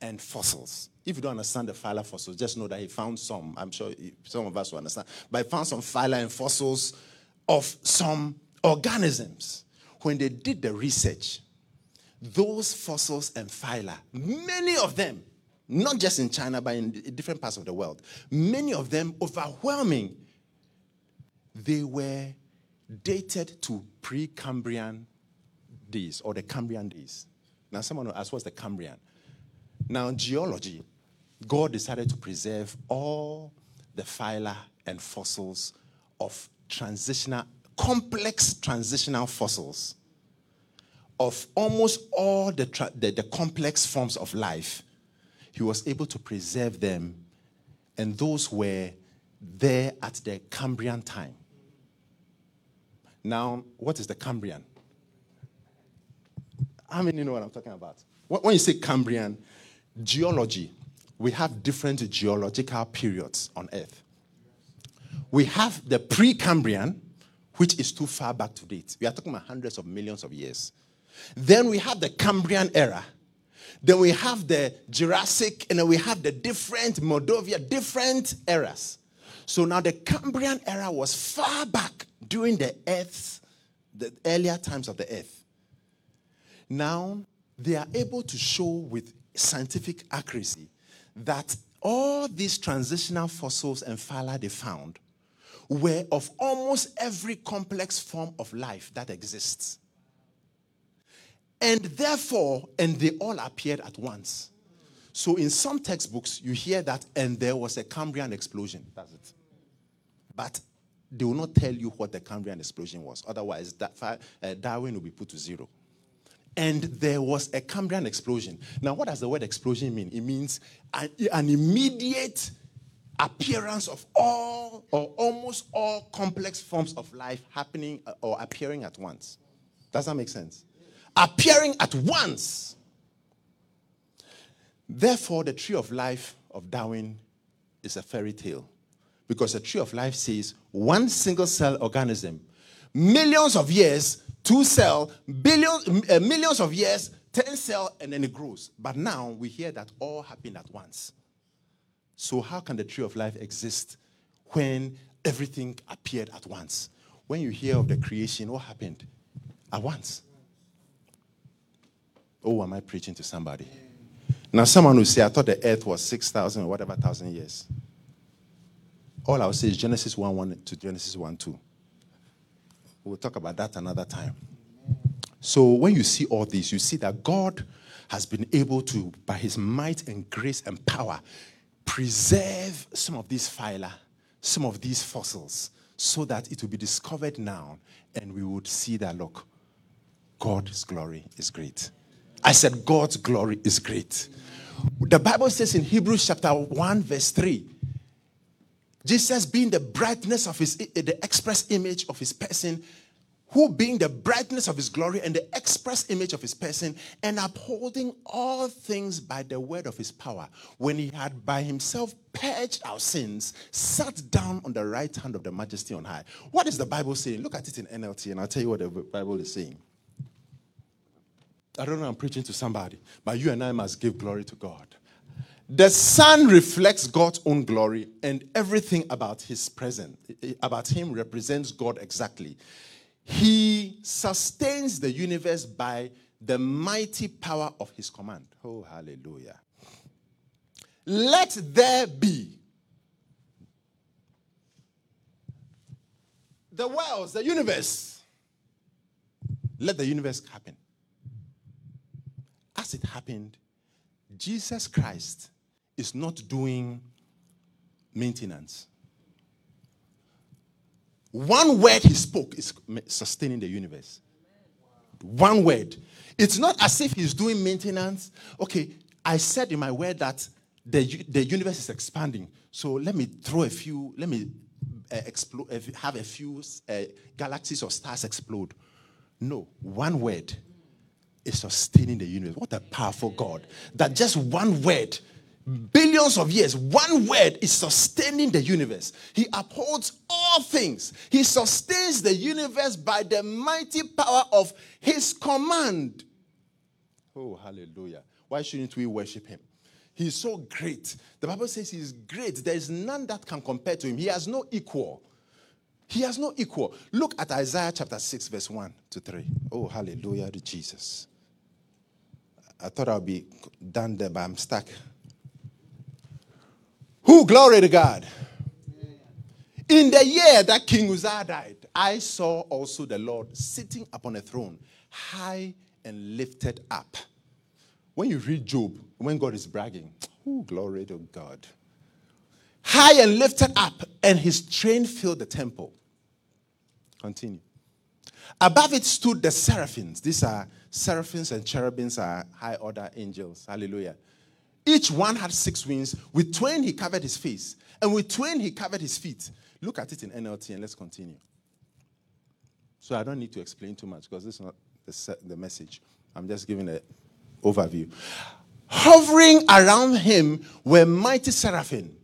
and fossils. If you don't understand the phyla fossils, just know that he found some. I'm sure some of us will understand. But he found some phyla and fossils of some organisms. When they did the research, those fossils and phyla, many of them, not just in China, but in different parts of the world, many of them overwhelming, they were dated to pre Cambrian days or the Cambrian days. Now, someone will ask, what's the Cambrian? Now, geology, God decided to preserve all the phyla and fossils of transitional, complex transitional fossils of almost all the, tra- the, the complex forms of life. He was able to preserve them, and those were there at the Cambrian time. Now, what is the Cambrian? How many know what I'm talking about? When you say Cambrian, geology, we have different geological periods on Earth we have the Precambrian, which is too far back to date. We are talking about hundreds of millions of years. Then we have the Cambrian era. Then we have the Jurassic, and then we have the different Mordovia, different eras. So now the Cambrian era was far back during the Earth's, the earlier times of the Earth. Now they are able to show with scientific accuracy that all these transitional fossils and phyla they found were of almost every complex form of life that exists. And therefore, and they all appeared at once. So in some textbooks, you hear that, and there was a Cambrian explosion. That's it. But they will not tell you what the Cambrian explosion was. Otherwise, that, uh, Darwin will be put to zero. And there was a Cambrian explosion. Now, what does the word explosion mean? It means an, an immediate appearance of all or almost all complex forms of life happening uh, or appearing at once. Does that make sense? Appearing at once. Therefore, the tree of life of Darwin is a fairy tale because the tree of life says one single cell organism, millions of years, two cell, billions, uh, millions of years, 10 cell, and then it grows. But now we hear that all happened at once. So, how can the tree of life exist when everything appeared at once? When you hear of the creation, what happened? At once. Oh, am I preaching to somebody? Now, someone will say, I thought the earth was 6,000 or whatever thousand years. All I'll say is Genesis 1 1 to Genesis 1 2. We'll talk about that another time. So, when you see all this, you see that God has been able to, by his might and grace and power, preserve some of these phyla, some of these fossils, so that it will be discovered now and we would see that, look, God's glory is great. I said, God's glory is great. The Bible says in Hebrews chapter 1, verse 3, Jesus being the brightness of his, eh, the express image of his person, who being the brightness of his glory and the express image of his person, and upholding all things by the word of his power, when he had by himself purged our sins, sat down on the right hand of the majesty on high. What is the Bible saying? Look at it in NLT, and I'll tell you what the Bible is saying. I don't know, I'm preaching to somebody, but you and I must give glory to God. The Son reflects God's own glory, and everything about his presence, about him represents God exactly. He sustains the universe by the mighty power of his command. Oh, hallelujah. Let there be. The worlds, the universe. Let the universe happen. As it happened, Jesus Christ is not doing maintenance. One word he spoke is sustaining the universe. One word. It's not as if he's doing maintenance. Okay, I said in my word that the, the universe is expanding. So let me throw a few, let me uh, explode, have a few uh, galaxies or stars explode. No, one word is sustaining the universe. What a powerful God. That just one word billions of years, one word is sustaining the universe. He upholds all things. He sustains the universe by the mighty power of his command. Oh, hallelujah. Why shouldn't we worship him? He's so great. The Bible says he's great. There is none that can compare to him. He has no equal. He has no equal. Look at Isaiah chapter 6, verse 1 to 3. Oh, hallelujah to Jesus. I thought I'd be done there, but I'm stuck. Who glory to God. In the year that King Uzziah died, I saw also the Lord sitting upon a throne, high and lifted up. When you read Job, when God is bragging, who glory to God. High and lifted up, and his train filled the temple. Continue. Above it stood the seraphims. These are seraphims and cherubims are high order angels. Hallelujah. Each one had six wings. With twain he covered his face, and with twain he covered his feet. Look at it in NLT and let's continue. So I don't need to explain too much because this is not the, the message. I'm just giving an overview. Hovering around him were mighty seraphim,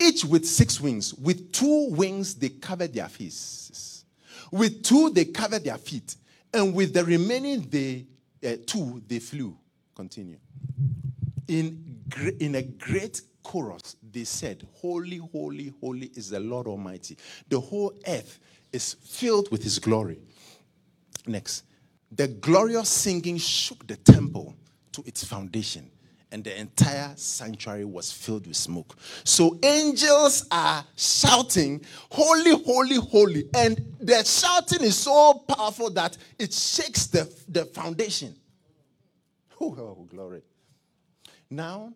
each with six wings. With two wings they covered their faces. With two they covered their feet, and with the remaining they uh, two they flew. Continue in, in a great chorus, they said, Holy, holy, holy is the Lord Almighty. The whole earth is filled with his glory. Next, the glorious singing shook the temple to its foundation, and the entire sanctuary was filled with smoke. So angels are shouting, Holy, holy, holy. And the shouting is so powerful that it shakes the, the foundation. Oh, glory. Now,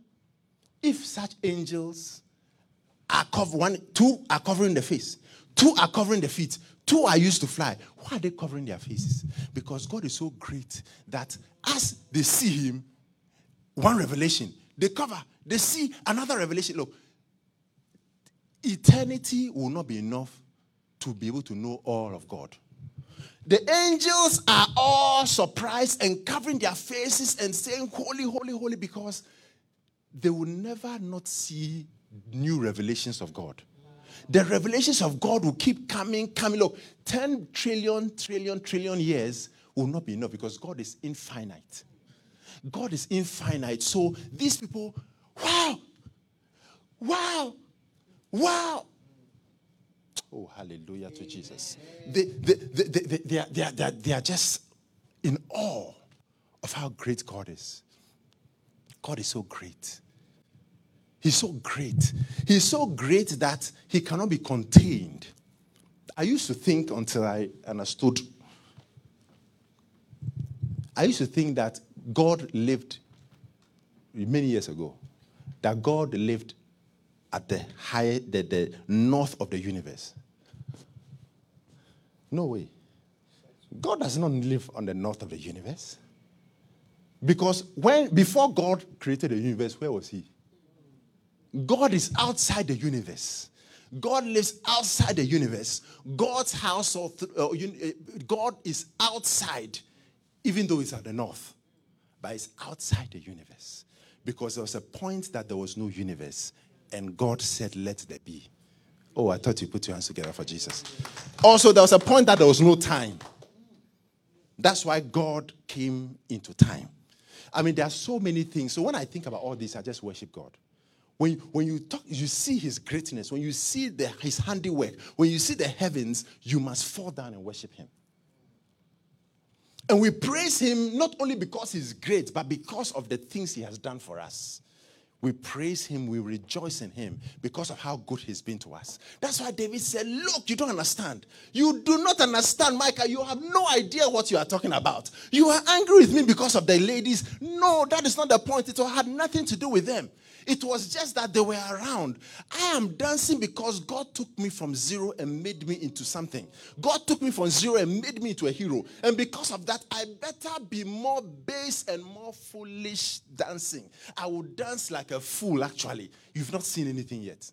if such angels are one, two are covering the face, two are covering the feet, two are used to fly, why are they covering their faces? Because God is so great that as they see Him, one revelation, they cover, they see another revelation. Look, eternity will not be enough to be able to know all of God. The angels are all surprised and covering their faces and saying, Holy, holy, holy, because they will never not see new revelations of God. The revelations of God will keep coming, coming. Look, 10 trillion, trillion, trillion years will not be enough because God is infinite. God is infinite. So these people, wow, wow, wow. Oh, hallelujah to Jesus. They, they, they, they, they, are, they, are, they, are, are just in awe of how great God is. God is so great. He's so great. He's so great that he cannot be contained. I used to think until I understood. I used to think that God lived many years ago, that God lived at the high, the, the north of the universe. No way. God does not live on the north of the universe. Because when before God created the universe, where was he? God is outside the universe. God lives outside the universe. God's house, uh, uh, God is outside, even though it's at the north but it's outside the universe. Because there was a point that there was no universe, and God said, Let there be. Oh, I thought you put your hands together for Jesus. Also, there was a point that there was no time. That's why God came into time. I mean, there are so many things. So when I think about all this, I just worship God. When, when you talk, you see his greatness, when you see the, his handiwork, when you see the heavens, you must fall down and worship him. And we praise him not only because he's great, but because of the things he has done for us. We praise him, we rejoice in him because of how good he's been to us. That's why David said, Look, you don't understand. You do not understand, Micah. You have no idea what you are talking about. You are angry with me because of the ladies. No, that is not the point. It had nothing to do with them. It was just that they were around. I am dancing because God took me from zero and made me into something. God took me from zero and made me into a hero. And because of that, I better be more base and more foolish dancing. I will dance like a fool, actually. You've not seen anything yet.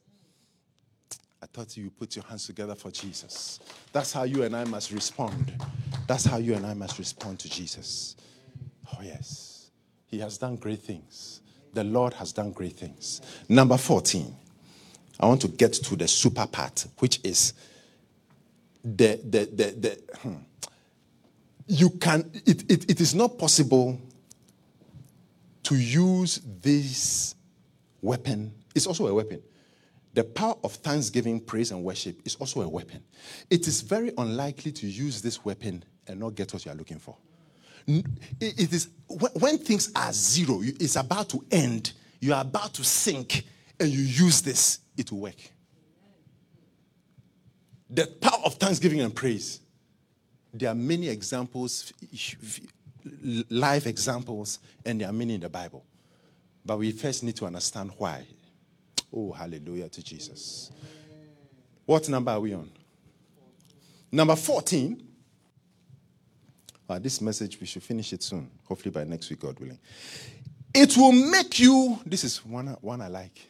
I thought you put your hands together for Jesus. That's how you and I must respond. That's how you and I must respond to Jesus. Oh, yes. He has done great things. The Lord has done great things. Number 14. I want to get to the super part, which is the the the, the hmm. you can it, it, it is not possible to use this weapon. It's also a weapon. The power of thanksgiving, praise, and worship is also a weapon. It is very unlikely to use this weapon and not get what you are looking for it is when things are zero, it's about to end, you are about to sink, and you use this, it will work. The power of thanksgiving and praise. There are many examples, live examples, and there are many in the Bible. But we first need to understand why. Oh, hallelujah to Jesus. What number are we on? Number 14 uh, this message, we should finish it soon. Hopefully by next week, God willing. It will make you, this is one, one I like.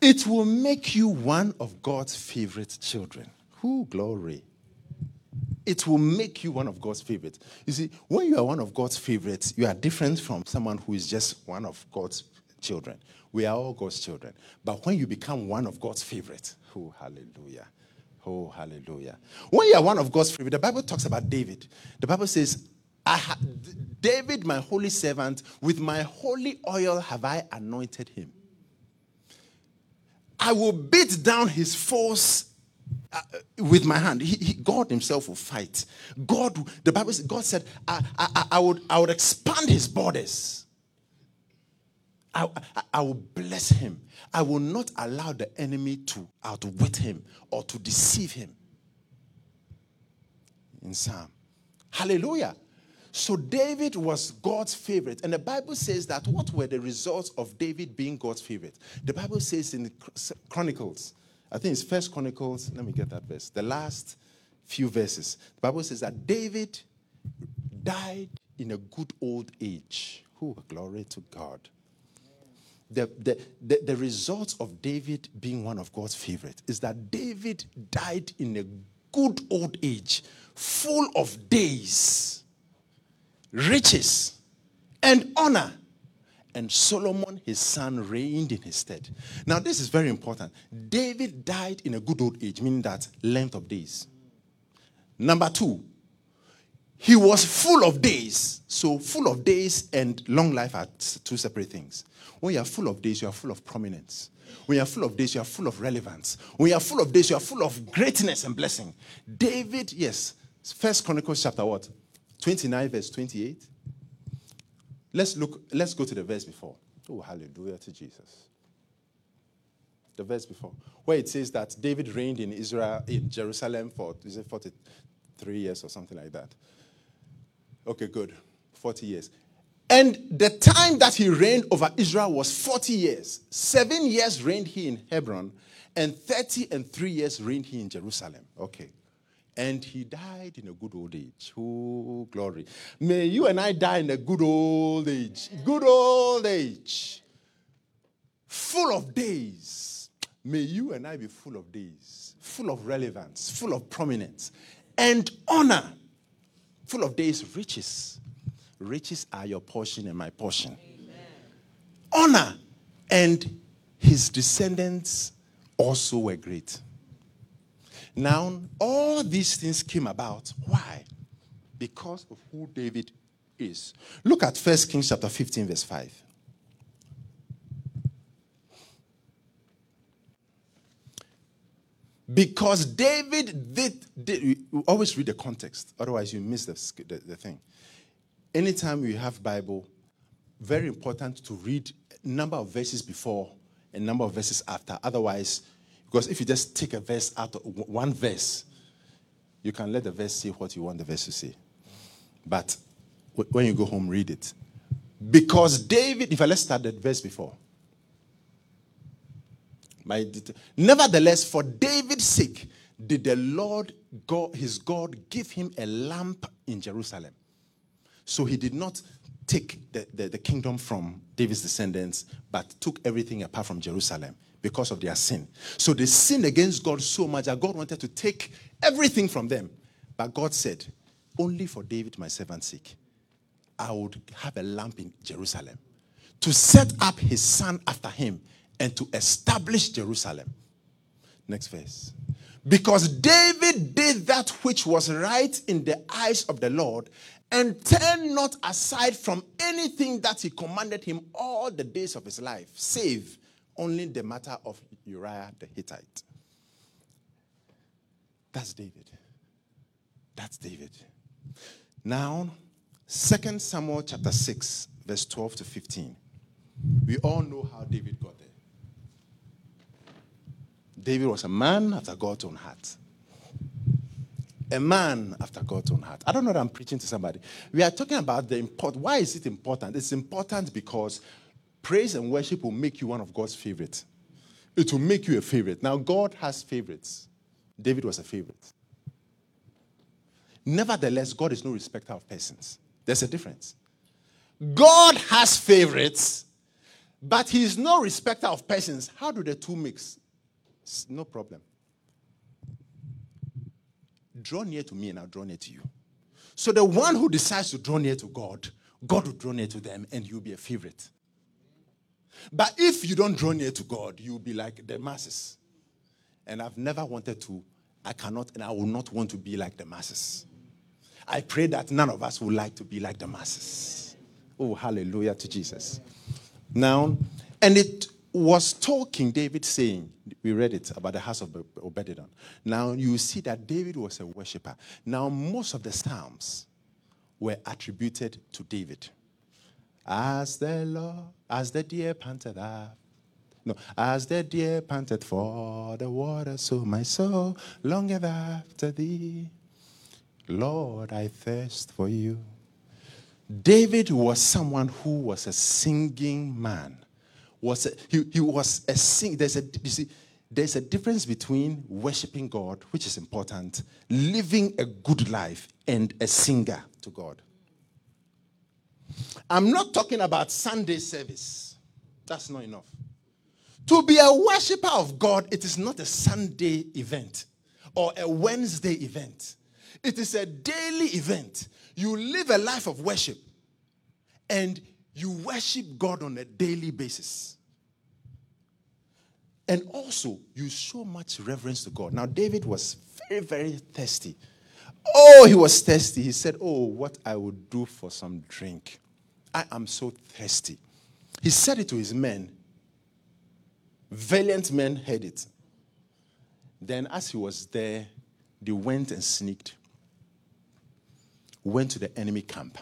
It will make you one of God's favorite children. Who glory. It will make you one of God's favorites. You see, when you are one of God's favorites, you are different from someone who is just one of God's children. We are all God's children. But when you become one of God's favorites, oh, hallelujah. Oh, hallelujah. When you are one of God's favorite, the Bible talks about David. The Bible says, ha- David, my holy servant, with my holy oil have I anointed him. I will beat down his foes uh, with my hand. He, he, God himself will fight. God, the Bible God said, I, I, I, would, I would expand his borders. I, I, will bless him. I will not allow the enemy to outwit him or to deceive him. In Psalm. Hallelujah. So David was God's favorite. And the Bible says that what were the results of David being God's favorite? The Bible says in Chronicles, I think it's First Chronicles, let me get that verse. The last few verses. The Bible says that David died in a good old age. Oh, glory to God. The, the, the, the result of David being one of God's favorites is that David died in a good old age, full of days riches, and honor. And Solomon, his son, reigned in his stead. Now, this is very important. David died in a good old age, meaning that length of days. Number two, he was full of days. So, full of days and long life are two separate things. When you are full of days, you are full of prominence. When you are full of days, you are full of relevance. When you are full of days, you are full of greatness and blessing. David, yes, First Chronicles chapter what? 29, verse 28. Let's look, let's go to the verse before. Oh, hallelujah to Jesus. The verse before, where it says that David reigned in Israel, in Jerusalem for, is it 43 years or something like that? Okay, good. 40 years. And the time that he reigned over Israel was 40 years. Seven years reigned he in Hebron, and 30 and three years reigned he in Jerusalem. Okay. And he died in a good old age. Oh, glory. May you and I die in a good old age. Good old age. Full of days. May you and I be full of days, full of relevance, full of prominence, and honor. Full of days, riches. Riches are your portion and my portion. Amen. Honor. And his descendants also were great. Now, all these things came about. Why? Because of who David is. Look at 1 Kings chapter 15, verse 5. Because David did, did always read the context, otherwise you miss the, the, the thing. Anytime you have Bible, very important to read a number of verses before and number of verses after. Otherwise, because if you just take a verse out of one verse, you can let the verse say what you want the verse to say. But when you go home, read it. Because David, if I let's start that verse before. My, nevertheless, for David's sake, did the Lord God, his God, give him a lamp in Jerusalem. So he did not take the, the, the kingdom from David's descendants, but took everything apart from Jerusalem because of their sin. So they sinned against God so much that God wanted to take everything from them. But God said, Only for David, my servant's sake, I would have a lamp in Jerusalem to set up his son after him and to establish Jerusalem. Next verse. Because David did that which was right in the eyes of the Lord and turned not aside from anything that he commanded him all the days of his life, save only the matter of Uriah the Hittite. That's David. That's David. Now, 2 Samuel chapter 6, verse 12 to 15. We all know how David got there. David was a man after God's own heart. A man after God's own heart. I don't know that I'm preaching to somebody. We are talking about the important. Why is it important? It's important because Praise and worship will make you one of God's favorites. It will make you a favorite. Now, God has favorites. David was a favorite. Nevertheless, God is no respecter of persons. There's a difference. God has favorites, but He is no respecter of persons. How do the two mix? No problem. Draw near to me and I'll draw near to you. So the one who decides to draw near to God, God will draw near to them and you'll be a favorite. But if you don't draw near to God, you'll be like the masses. And I've never wanted to, I cannot, and I will not want to be like the masses. I pray that none of us would like to be like the masses. Oh, hallelujah to Jesus. Now, and it was talking, David saying, we read it about the house of Obed-Edom. Now, you see that David was a worshiper. Now, most of the Psalms were attributed to David. As the Lord, as the deer panted after. No, as the deer panted for the water, so my soul longeth after thee. Lord, I thirst for you. David was someone who was a singing man. Was a, he, he was a sing. There's a you see, there's a difference between worshiping God, which is important, living a good life, and a singer to God. I'm not talking about Sunday service. That's not enough. To be a worshiper of God, it is not a Sunday event or a Wednesday event. It is a daily event. You live a life of worship and you worship God on a daily basis. And also, you show much reverence to God. Now, David was very, very thirsty. Oh, he was thirsty. He said, Oh, what I would do for some drink. I am so thirsty. He said it to his men. Valiant men heard it. Then, as he was there, they went and sneaked, went to the enemy camp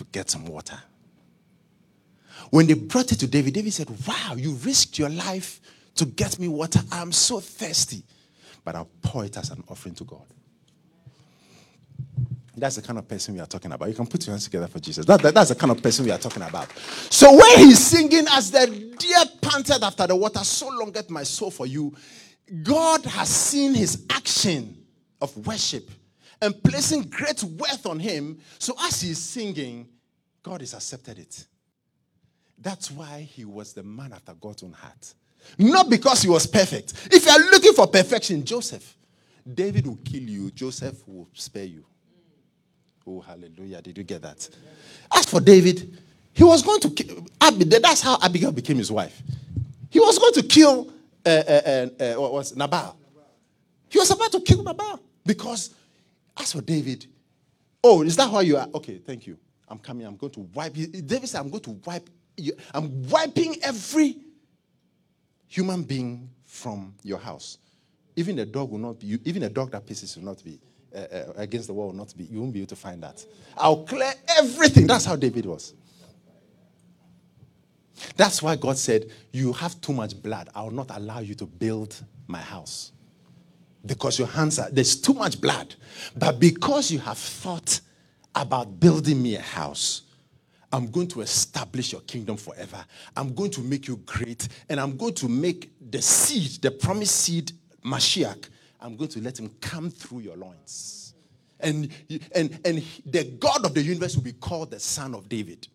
to get some water. When they brought it to David, David said, Wow, you risked your life to get me water. I'm so thirsty. But I'll pour it as an offering to God. That's the kind of person we are talking about. You can put your hands together for Jesus. That, that, that's the kind of person we are talking about. So when he's singing, as the deer panted after the water, so longeth my soul for you, God has seen his action of worship and placing great worth on him. So as he's singing, God has accepted it. That's why he was the man after God's own heart. Not because he was perfect. If you are looking for perfection, Joseph, David will kill you, Joseph will spare you. Oh, hallelujah. Did you get that? As for David, he was going to kill, that's how Abigail became his wife. He was going to kill uh, uh, uh, uh, was Nabal. He was about to kill Nabal because as for David, oh, is that why you are? Okay, thank you. I'm coming. I'm going to wipe. you. David said, I'm going to wipe. You. I'm wiping every human being from your house. Even a dog will not be. Even a dog that pisses will not be uh, uh, against the wall. Will not be. You won't be able to find that. I'll clear everything. That's how David was. That's why God said, You have too much blood. I will not allow you to build my house. Because your hands are, there's too much blood. But because you have thought about building me a house, I'm going to establish your kingdom forever. I'm going to make you great. And I'm going to make the seed, the promised seed, Mashiach, I'm going to let him come through your loins. And, and, and the God of the universe will be called the Son of David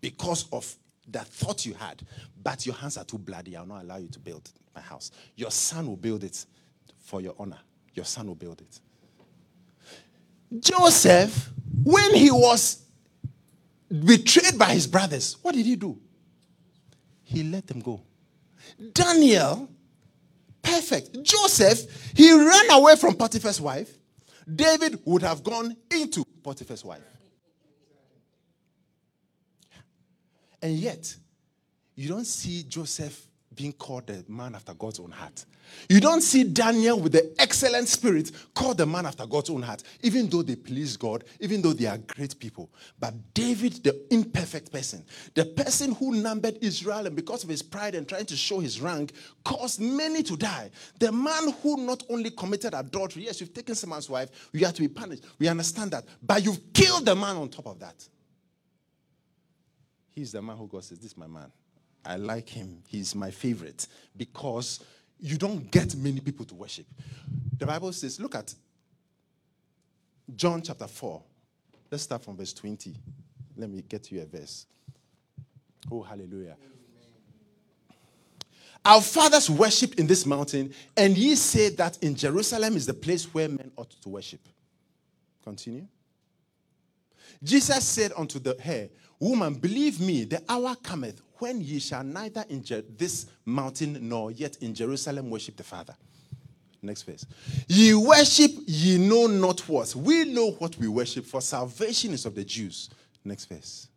because of that thought you had, but your hands are too bloody. I'll not allow you to build my house. Your son will build it for your honor. Your son will build it. Joseph, when he was betrayed by his brothers, what did he do? He let them go. Daniel, perfect. Joseph, he ran away from Potiphar's wife. David would have gone into Potiphar's wife. And yet, you don't see Joseph being called the man after God's own heart. You don't see Daniel with the excellent spirit called the man after God's own heart, even though they please God, even though they are great people. But David, the imperfect person, the person who numbered Israel and because of his pride and trying to show his rank, caused many to die. The man who not only committed adultery, yes, you've taken someone's wife, you have to be punished. We understand that. But you've killed the man on top of that. He's the man who God says, This is my man. I like him. He's my favorite because you don't get many people to worship. The Bible says, look at John chapter 4. Let's start from verse 20. Let me get you a verse. Oh, hallelujah. Our fathers worshipped in this mountain, and ye say that in Jerusalem is the place where men ought to worship. Continue. Jesus said unto the her, Woman, believe me, the hour cometh when ye shall neither in Je- this mountain nor yet in Jerusalem worship the Father. Next verse. Ye worship, ye know not what. We know what we worship, for salvation is of the Jews. Next verse.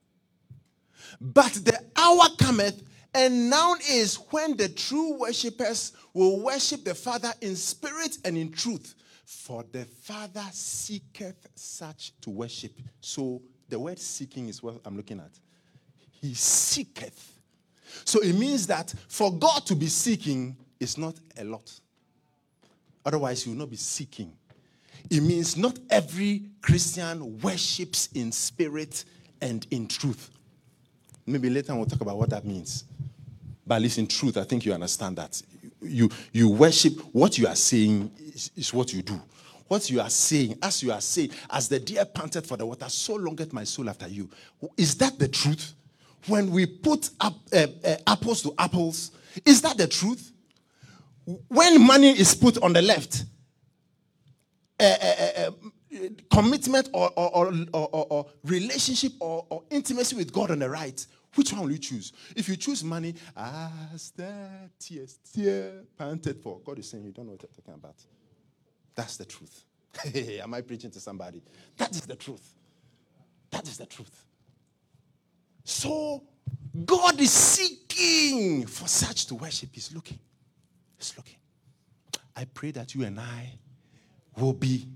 But the hour cometh, and now is when the true worshippers will worship the Father in spirit and in truth. For the Father seeketh such to worship. So the word seeking is what I'm looking at. He seeketh. So it means that for God to be seeking is not a lot. Otherwise, you will not be seeking. It means not every Christian worships in spirit and in truth. Maybe later we'll talk about what that means. But at least in truth, I think you understand that. You, you worship what you are saying is, is what you do. What you are saying, as you are saying, as the deer panted for the water, so longeth my soul after you. Is that the truth? When we put up, uh, uh, apples to apples, is that the truth? When money is put on the left, uh, commitment or, or, or, or relationship or, intimacy with God on the right, which one will you choose? If you choose money, as the tears, tear panted for. God is saying you don't know what you're talking about. That's the truth. Am I preaching to somebody? That is the truth. That is the truth. So God is seeking for such to worship. He's looking. He's looking. I pray that you and I will be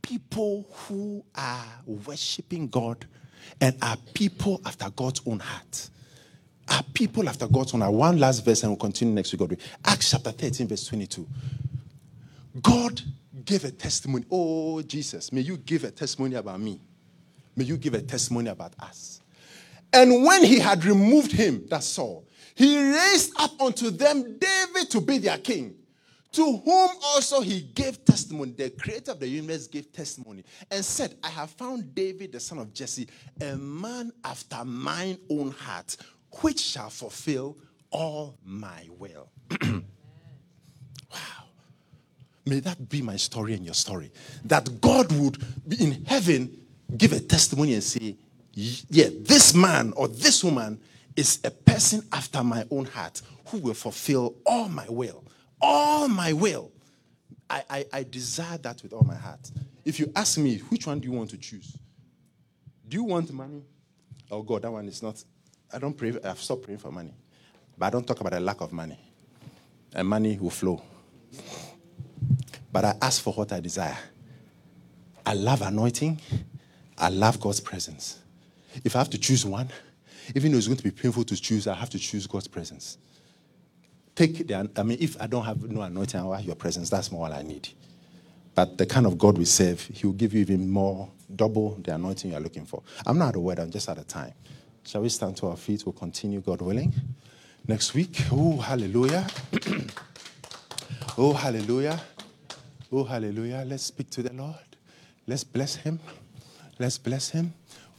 people who are worshiping God and are people after God's own heart. Are people after God's own heart. One last verse and we'll continue next week. God. Acts chapter 13, verse 22. God gave a testimony. Oh, Jesus, may you give a testimony about me. May you give a testimony about us. And when he had removed him, that's Saul, he raised up unto them David to be their king to whom also he gave testimony. The creator of the universe gave testimony and said, I have found David, the son of Jesse, a man after mine own heart, which shall fulfill all my will. wow. May that be my story and your story. That God would in heaven give a testimony and say, Yeah, this man or this woman is a person after my own heart who will fulfill all my will all my will. I, I, I desire that with all my heart. If you ask me, which one do you want to choose? Do you want money? Oh, God, that one is not. I don't pray. I've stopped praying for money. But I don't talk about a lack of money. And money will flow. But I ask for what I desire. I love anointing. I love God's presence. If I have to choose one, even though it's going to be painful to choose, I have to choose God's presence take the, I mean, if I don't have no anointing or your presence, that's more what I need. But the kind of God we serve, He will give you even more, double the anointing you're looking for. I'm not at the word, I'm just out of time. Shall we stand to our feet? We'll continue, God willing. Next week. Oh, hallelujah. oh, hallelujah. Oh, hallelujah. Let's speak to the Lord. Let's bless Him. Let's bless Him.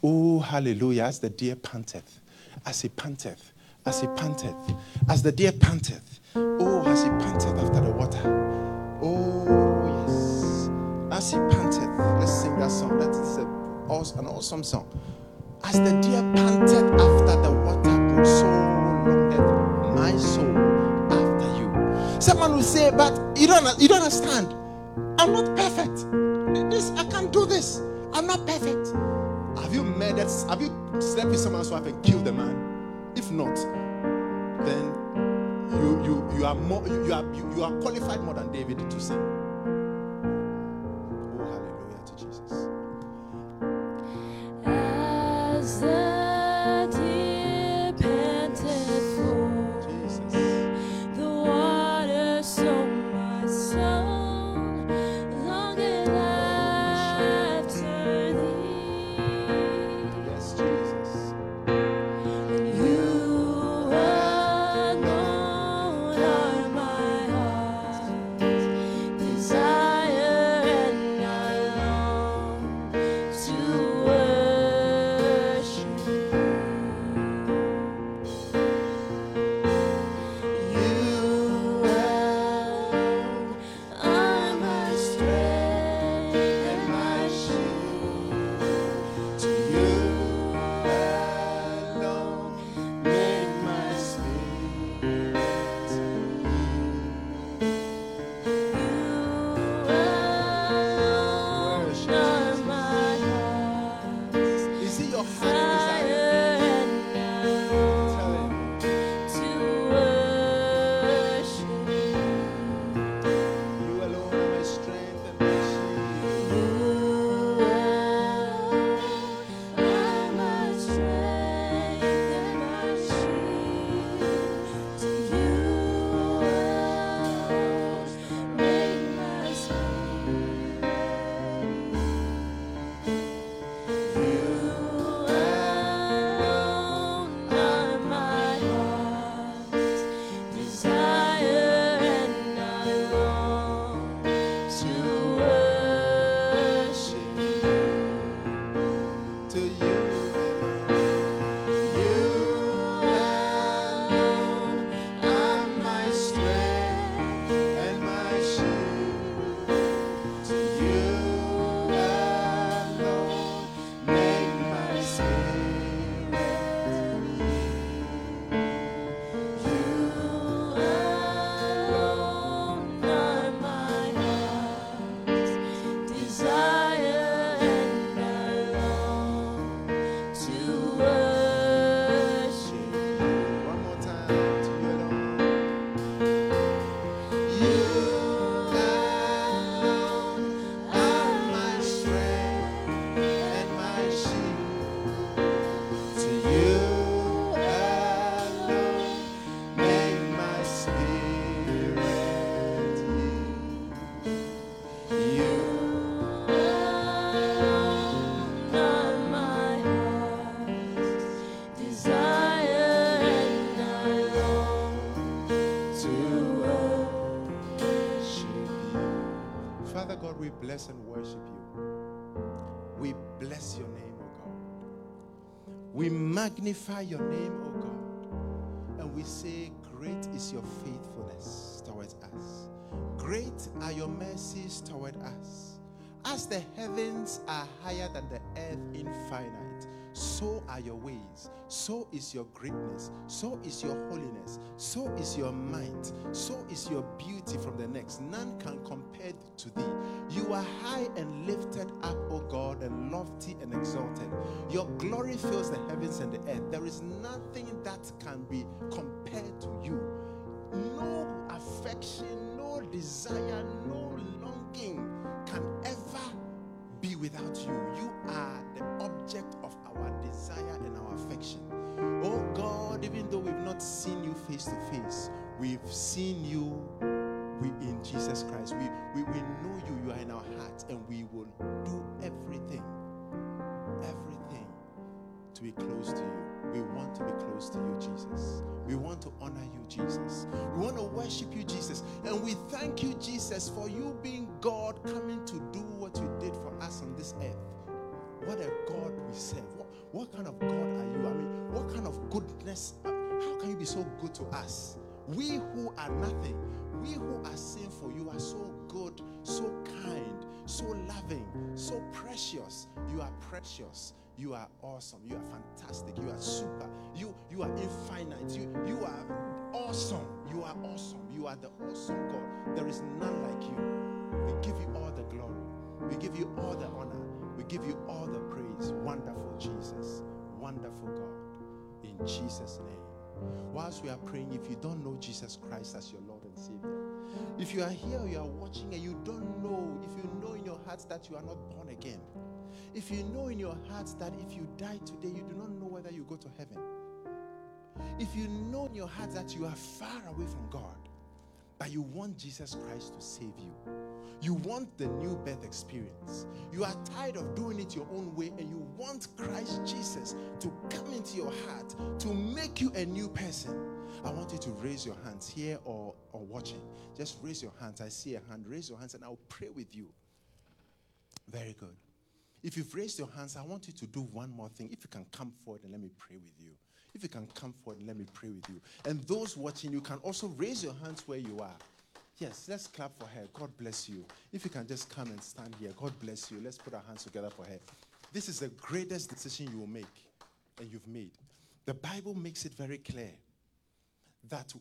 Oh, hallelujah. As the deer panteth, as he panteth, as he panteth, as the deer panteth. Oh, as he panteth after the water. Oh, yes. As he panteth. Let's sing that song. That is a, an awesome song. As the deer panteth after the water, so longeth my soul after you. Someone will say, but you don't, you don't understand. I'm not perfect. This, I can't do this. I'm not perfect. Have you murdered? Have you slept with someone's wife and killed the man? If not, then you you you are more you are you, you are qualified more than David to sin. Oh hallelujah to Jesus. bless and worship you. We bless your name, O oh God. We magnify your name, O oh God. And we say, Great is your faithfulness towards us. Great are your mercies toward us. As the heavens are higher than the earth infinite so are your ways, so is your greatness, so is your holiness, so is your might, so is your beauty from the next. None can compare to thee. You are high and lifted up, O God, and lofty and exalted. Your glory fills the heavens and the earth. There is nothing that can be compared to you. No affection, no desire, no longing can ever be without you. You are the object of our desire and our affection. Oh God, even though we've not seen you face to face, we've seen you we in Jesus Christ. We, we, we know you, you are in our hearts, and we will do everything, everything to be close to you. We want to be close to you, Jesus. We want to honor you, Jesus. We want to worship you, Jesus. And we thank you, Jesus, for you being God coming to do what you did for us on this earth. What a God we serve. What, what kind of God are you? I mean, what kind of goodness? uh, How can you be so good to us? We who are nothing, we who are sinful, you are so good, so kind, so loving, so precious. You are precious. You are awesome. You are fantastic. You are super. You you are infinite. You you are awesome. You are awesome. You are the awesome God. There is none like you. We give you all the glory. We give you all the honor. We give you all the praise. Wonderful Jesus. Wonderful God. In Jesus' name. Whilst we are praying, if you don't know Jesus Christ as your Lord and Savior, if you are here, you are watching, and you don't know, if you know in your heart that you are not born again, if you know in your heart that if you die today, you do not know whether you go to heaven, if you know in your heart that you are far away from God, but you want Jesus Christ to save you, you want the new birth experience, you are tired of doing it your own way, and you want Christ Jesus to come into your heart to make you a new person. I want you to raise your hands here or, or watching. Just raise your hands. I see a hand. Raise your hands and I'll pray with you. Very good. If you've raised your hands, I want you to do one more thing. If you can come forward and let me pray with you. If you can come forward and let me pray with you. And those watching, you can also raise your hands where you are. Yes, let's clap for her. God bless you. If you can just come and stand here, God bless you. Let's put our hands together for her. This is the greatest decision you will make and you've made. The Bible makes it very clear that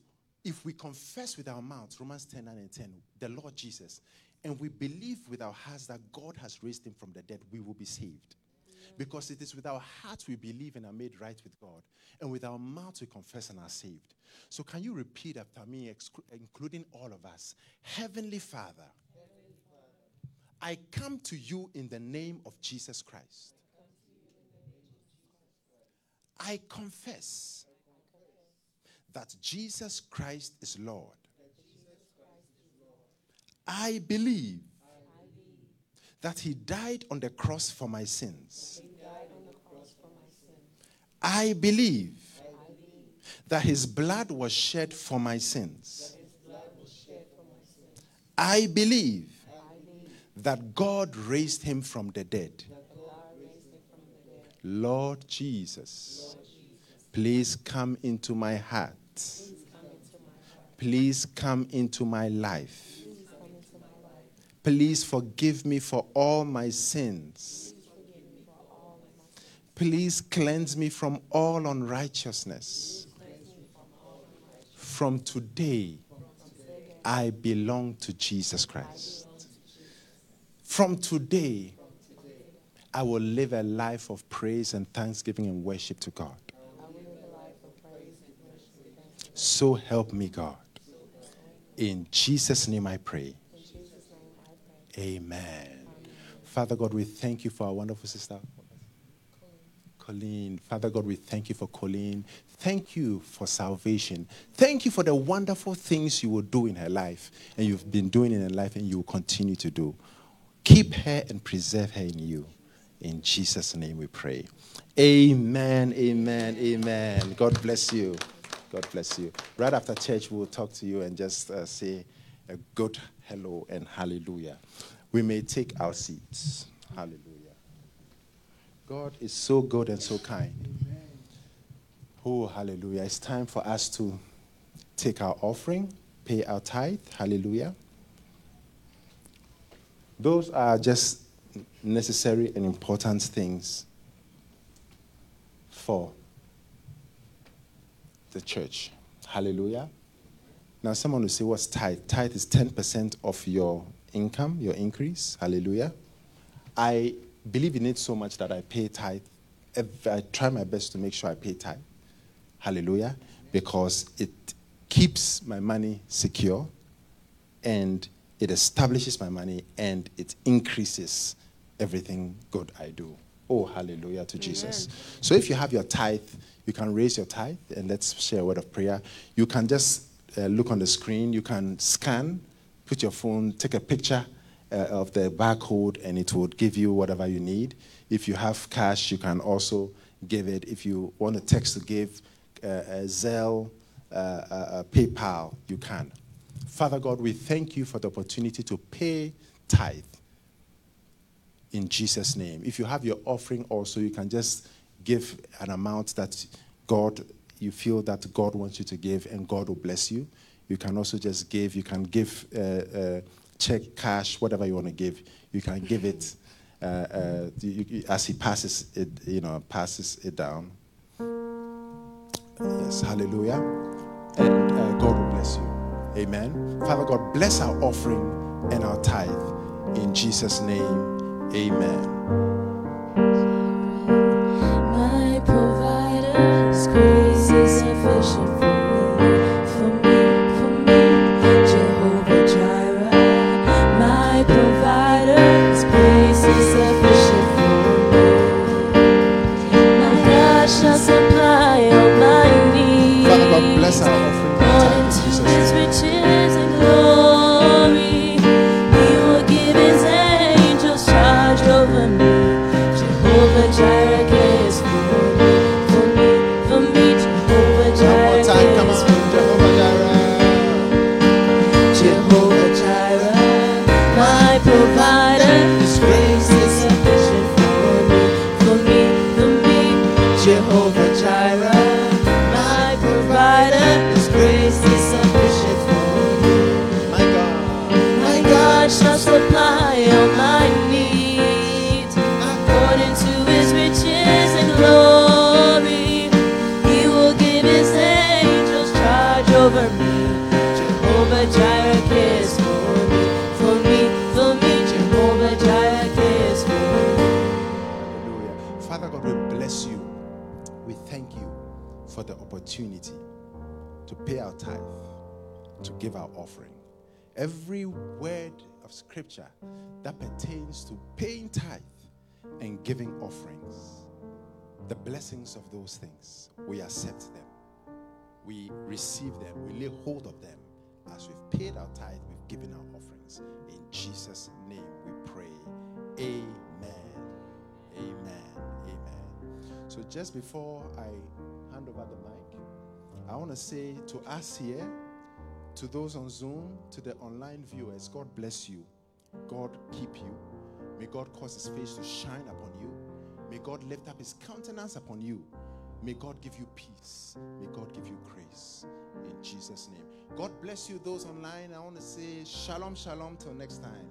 if we confess with our mouths, Romans 10 9 and 10, the Lord Jesus, and we believe with our hearts that God has raised him from the dead, we will be saved. Because it is with our hearts we believe and are made right with God, and with our mouths we confess and are saved. So, can you repeat after me, including all of us? Heavenly Father, I come to you in the name of Jesus Christ. I confess that Jesus Christ is Lord. I believe that He died on the cross for my sins. I believe that His blood was shed for my sins. I believe that God raised Him from the dead. Lord Jesus, please come into my heart. Please come into my life. Please forgive me for all my sins. Please cleanse me from all unrighteousness. From today, I belong to Jesus Christ. From today, I will live a life of praise and thanksgiving and worship to God. So help me, God. In Jesus' name I pray. Amen. Father God, we thank you for our wonderful sister. Colleen. Father God, we thank you for Colleen. Thank you for salvation. Thank you for the wonderful things you will do in her life and you've been doing in her life and you will continue to do. Keep her and preserve her in you. In Jesus' name we pray. Amen, amen, amen. God bless you. God bless you. Right after church, we'll talk to you and just uh, say a good hello and hallelujah. We may take our seats. Hallelujah. God is so good and so kind. Oh, hallelujah. It's time for us to take our offering, pay our tithe. Hallelujah. Those are just necessary and important things for the church. Hallelujah. Now, someone will say, What's tithe? Tithe is 10% of your income, your increase. Hallelujah. I believe in it so much that I pay tithe. I try my best to make sure I pay tithe. Hallelujah. Because it keeps my money secure and it establishes my money and it increases everything good I do. Oh, hallelujah to Amen. Jesus. So if you have your tithe, you can raise your tithe and let's share a word of prayer. You can just uh, look on the screen, you can scan, put your phone, take a picture uh, of the barcode, and it would give you whatever you need. If you have cash, you can also give it. If you want a text to give, uh, a Zelle, uh, uh, PayPal, you can. Father God, we thank you for the opportunity to pay tithe in Jesus' name. If you have your offering also, you can just give an amount that God, you feel that God wants you to give, and God will bless you. You can also just give. You can give uh, uh, check, cash, whatever you want to give. You can give it uh, uh you, as He passes it. You know, passes it down. Yes, Hallelujah, and uh, God will bless you. Amen. Father God, bless our offering and our tithe in Jesus' name. Amen. Is giving offerings, the blessings of those things, we accept them. We receive them. We lay hold of them. As we've paid our tithe, we've given our offerings. In Jesus' name we pray. Amen. Amen. Amen. So just before I hand over the mic, I want to say to us here, to those on Zoom, to the online viewers, God bless you. God keep you. May God cause his face to shine upon you. May God lift up his countenance upon you. May God give you peace. May God give you grace. In Jesus' name. God bless you, those online. I want to say shalom, shalom till next time.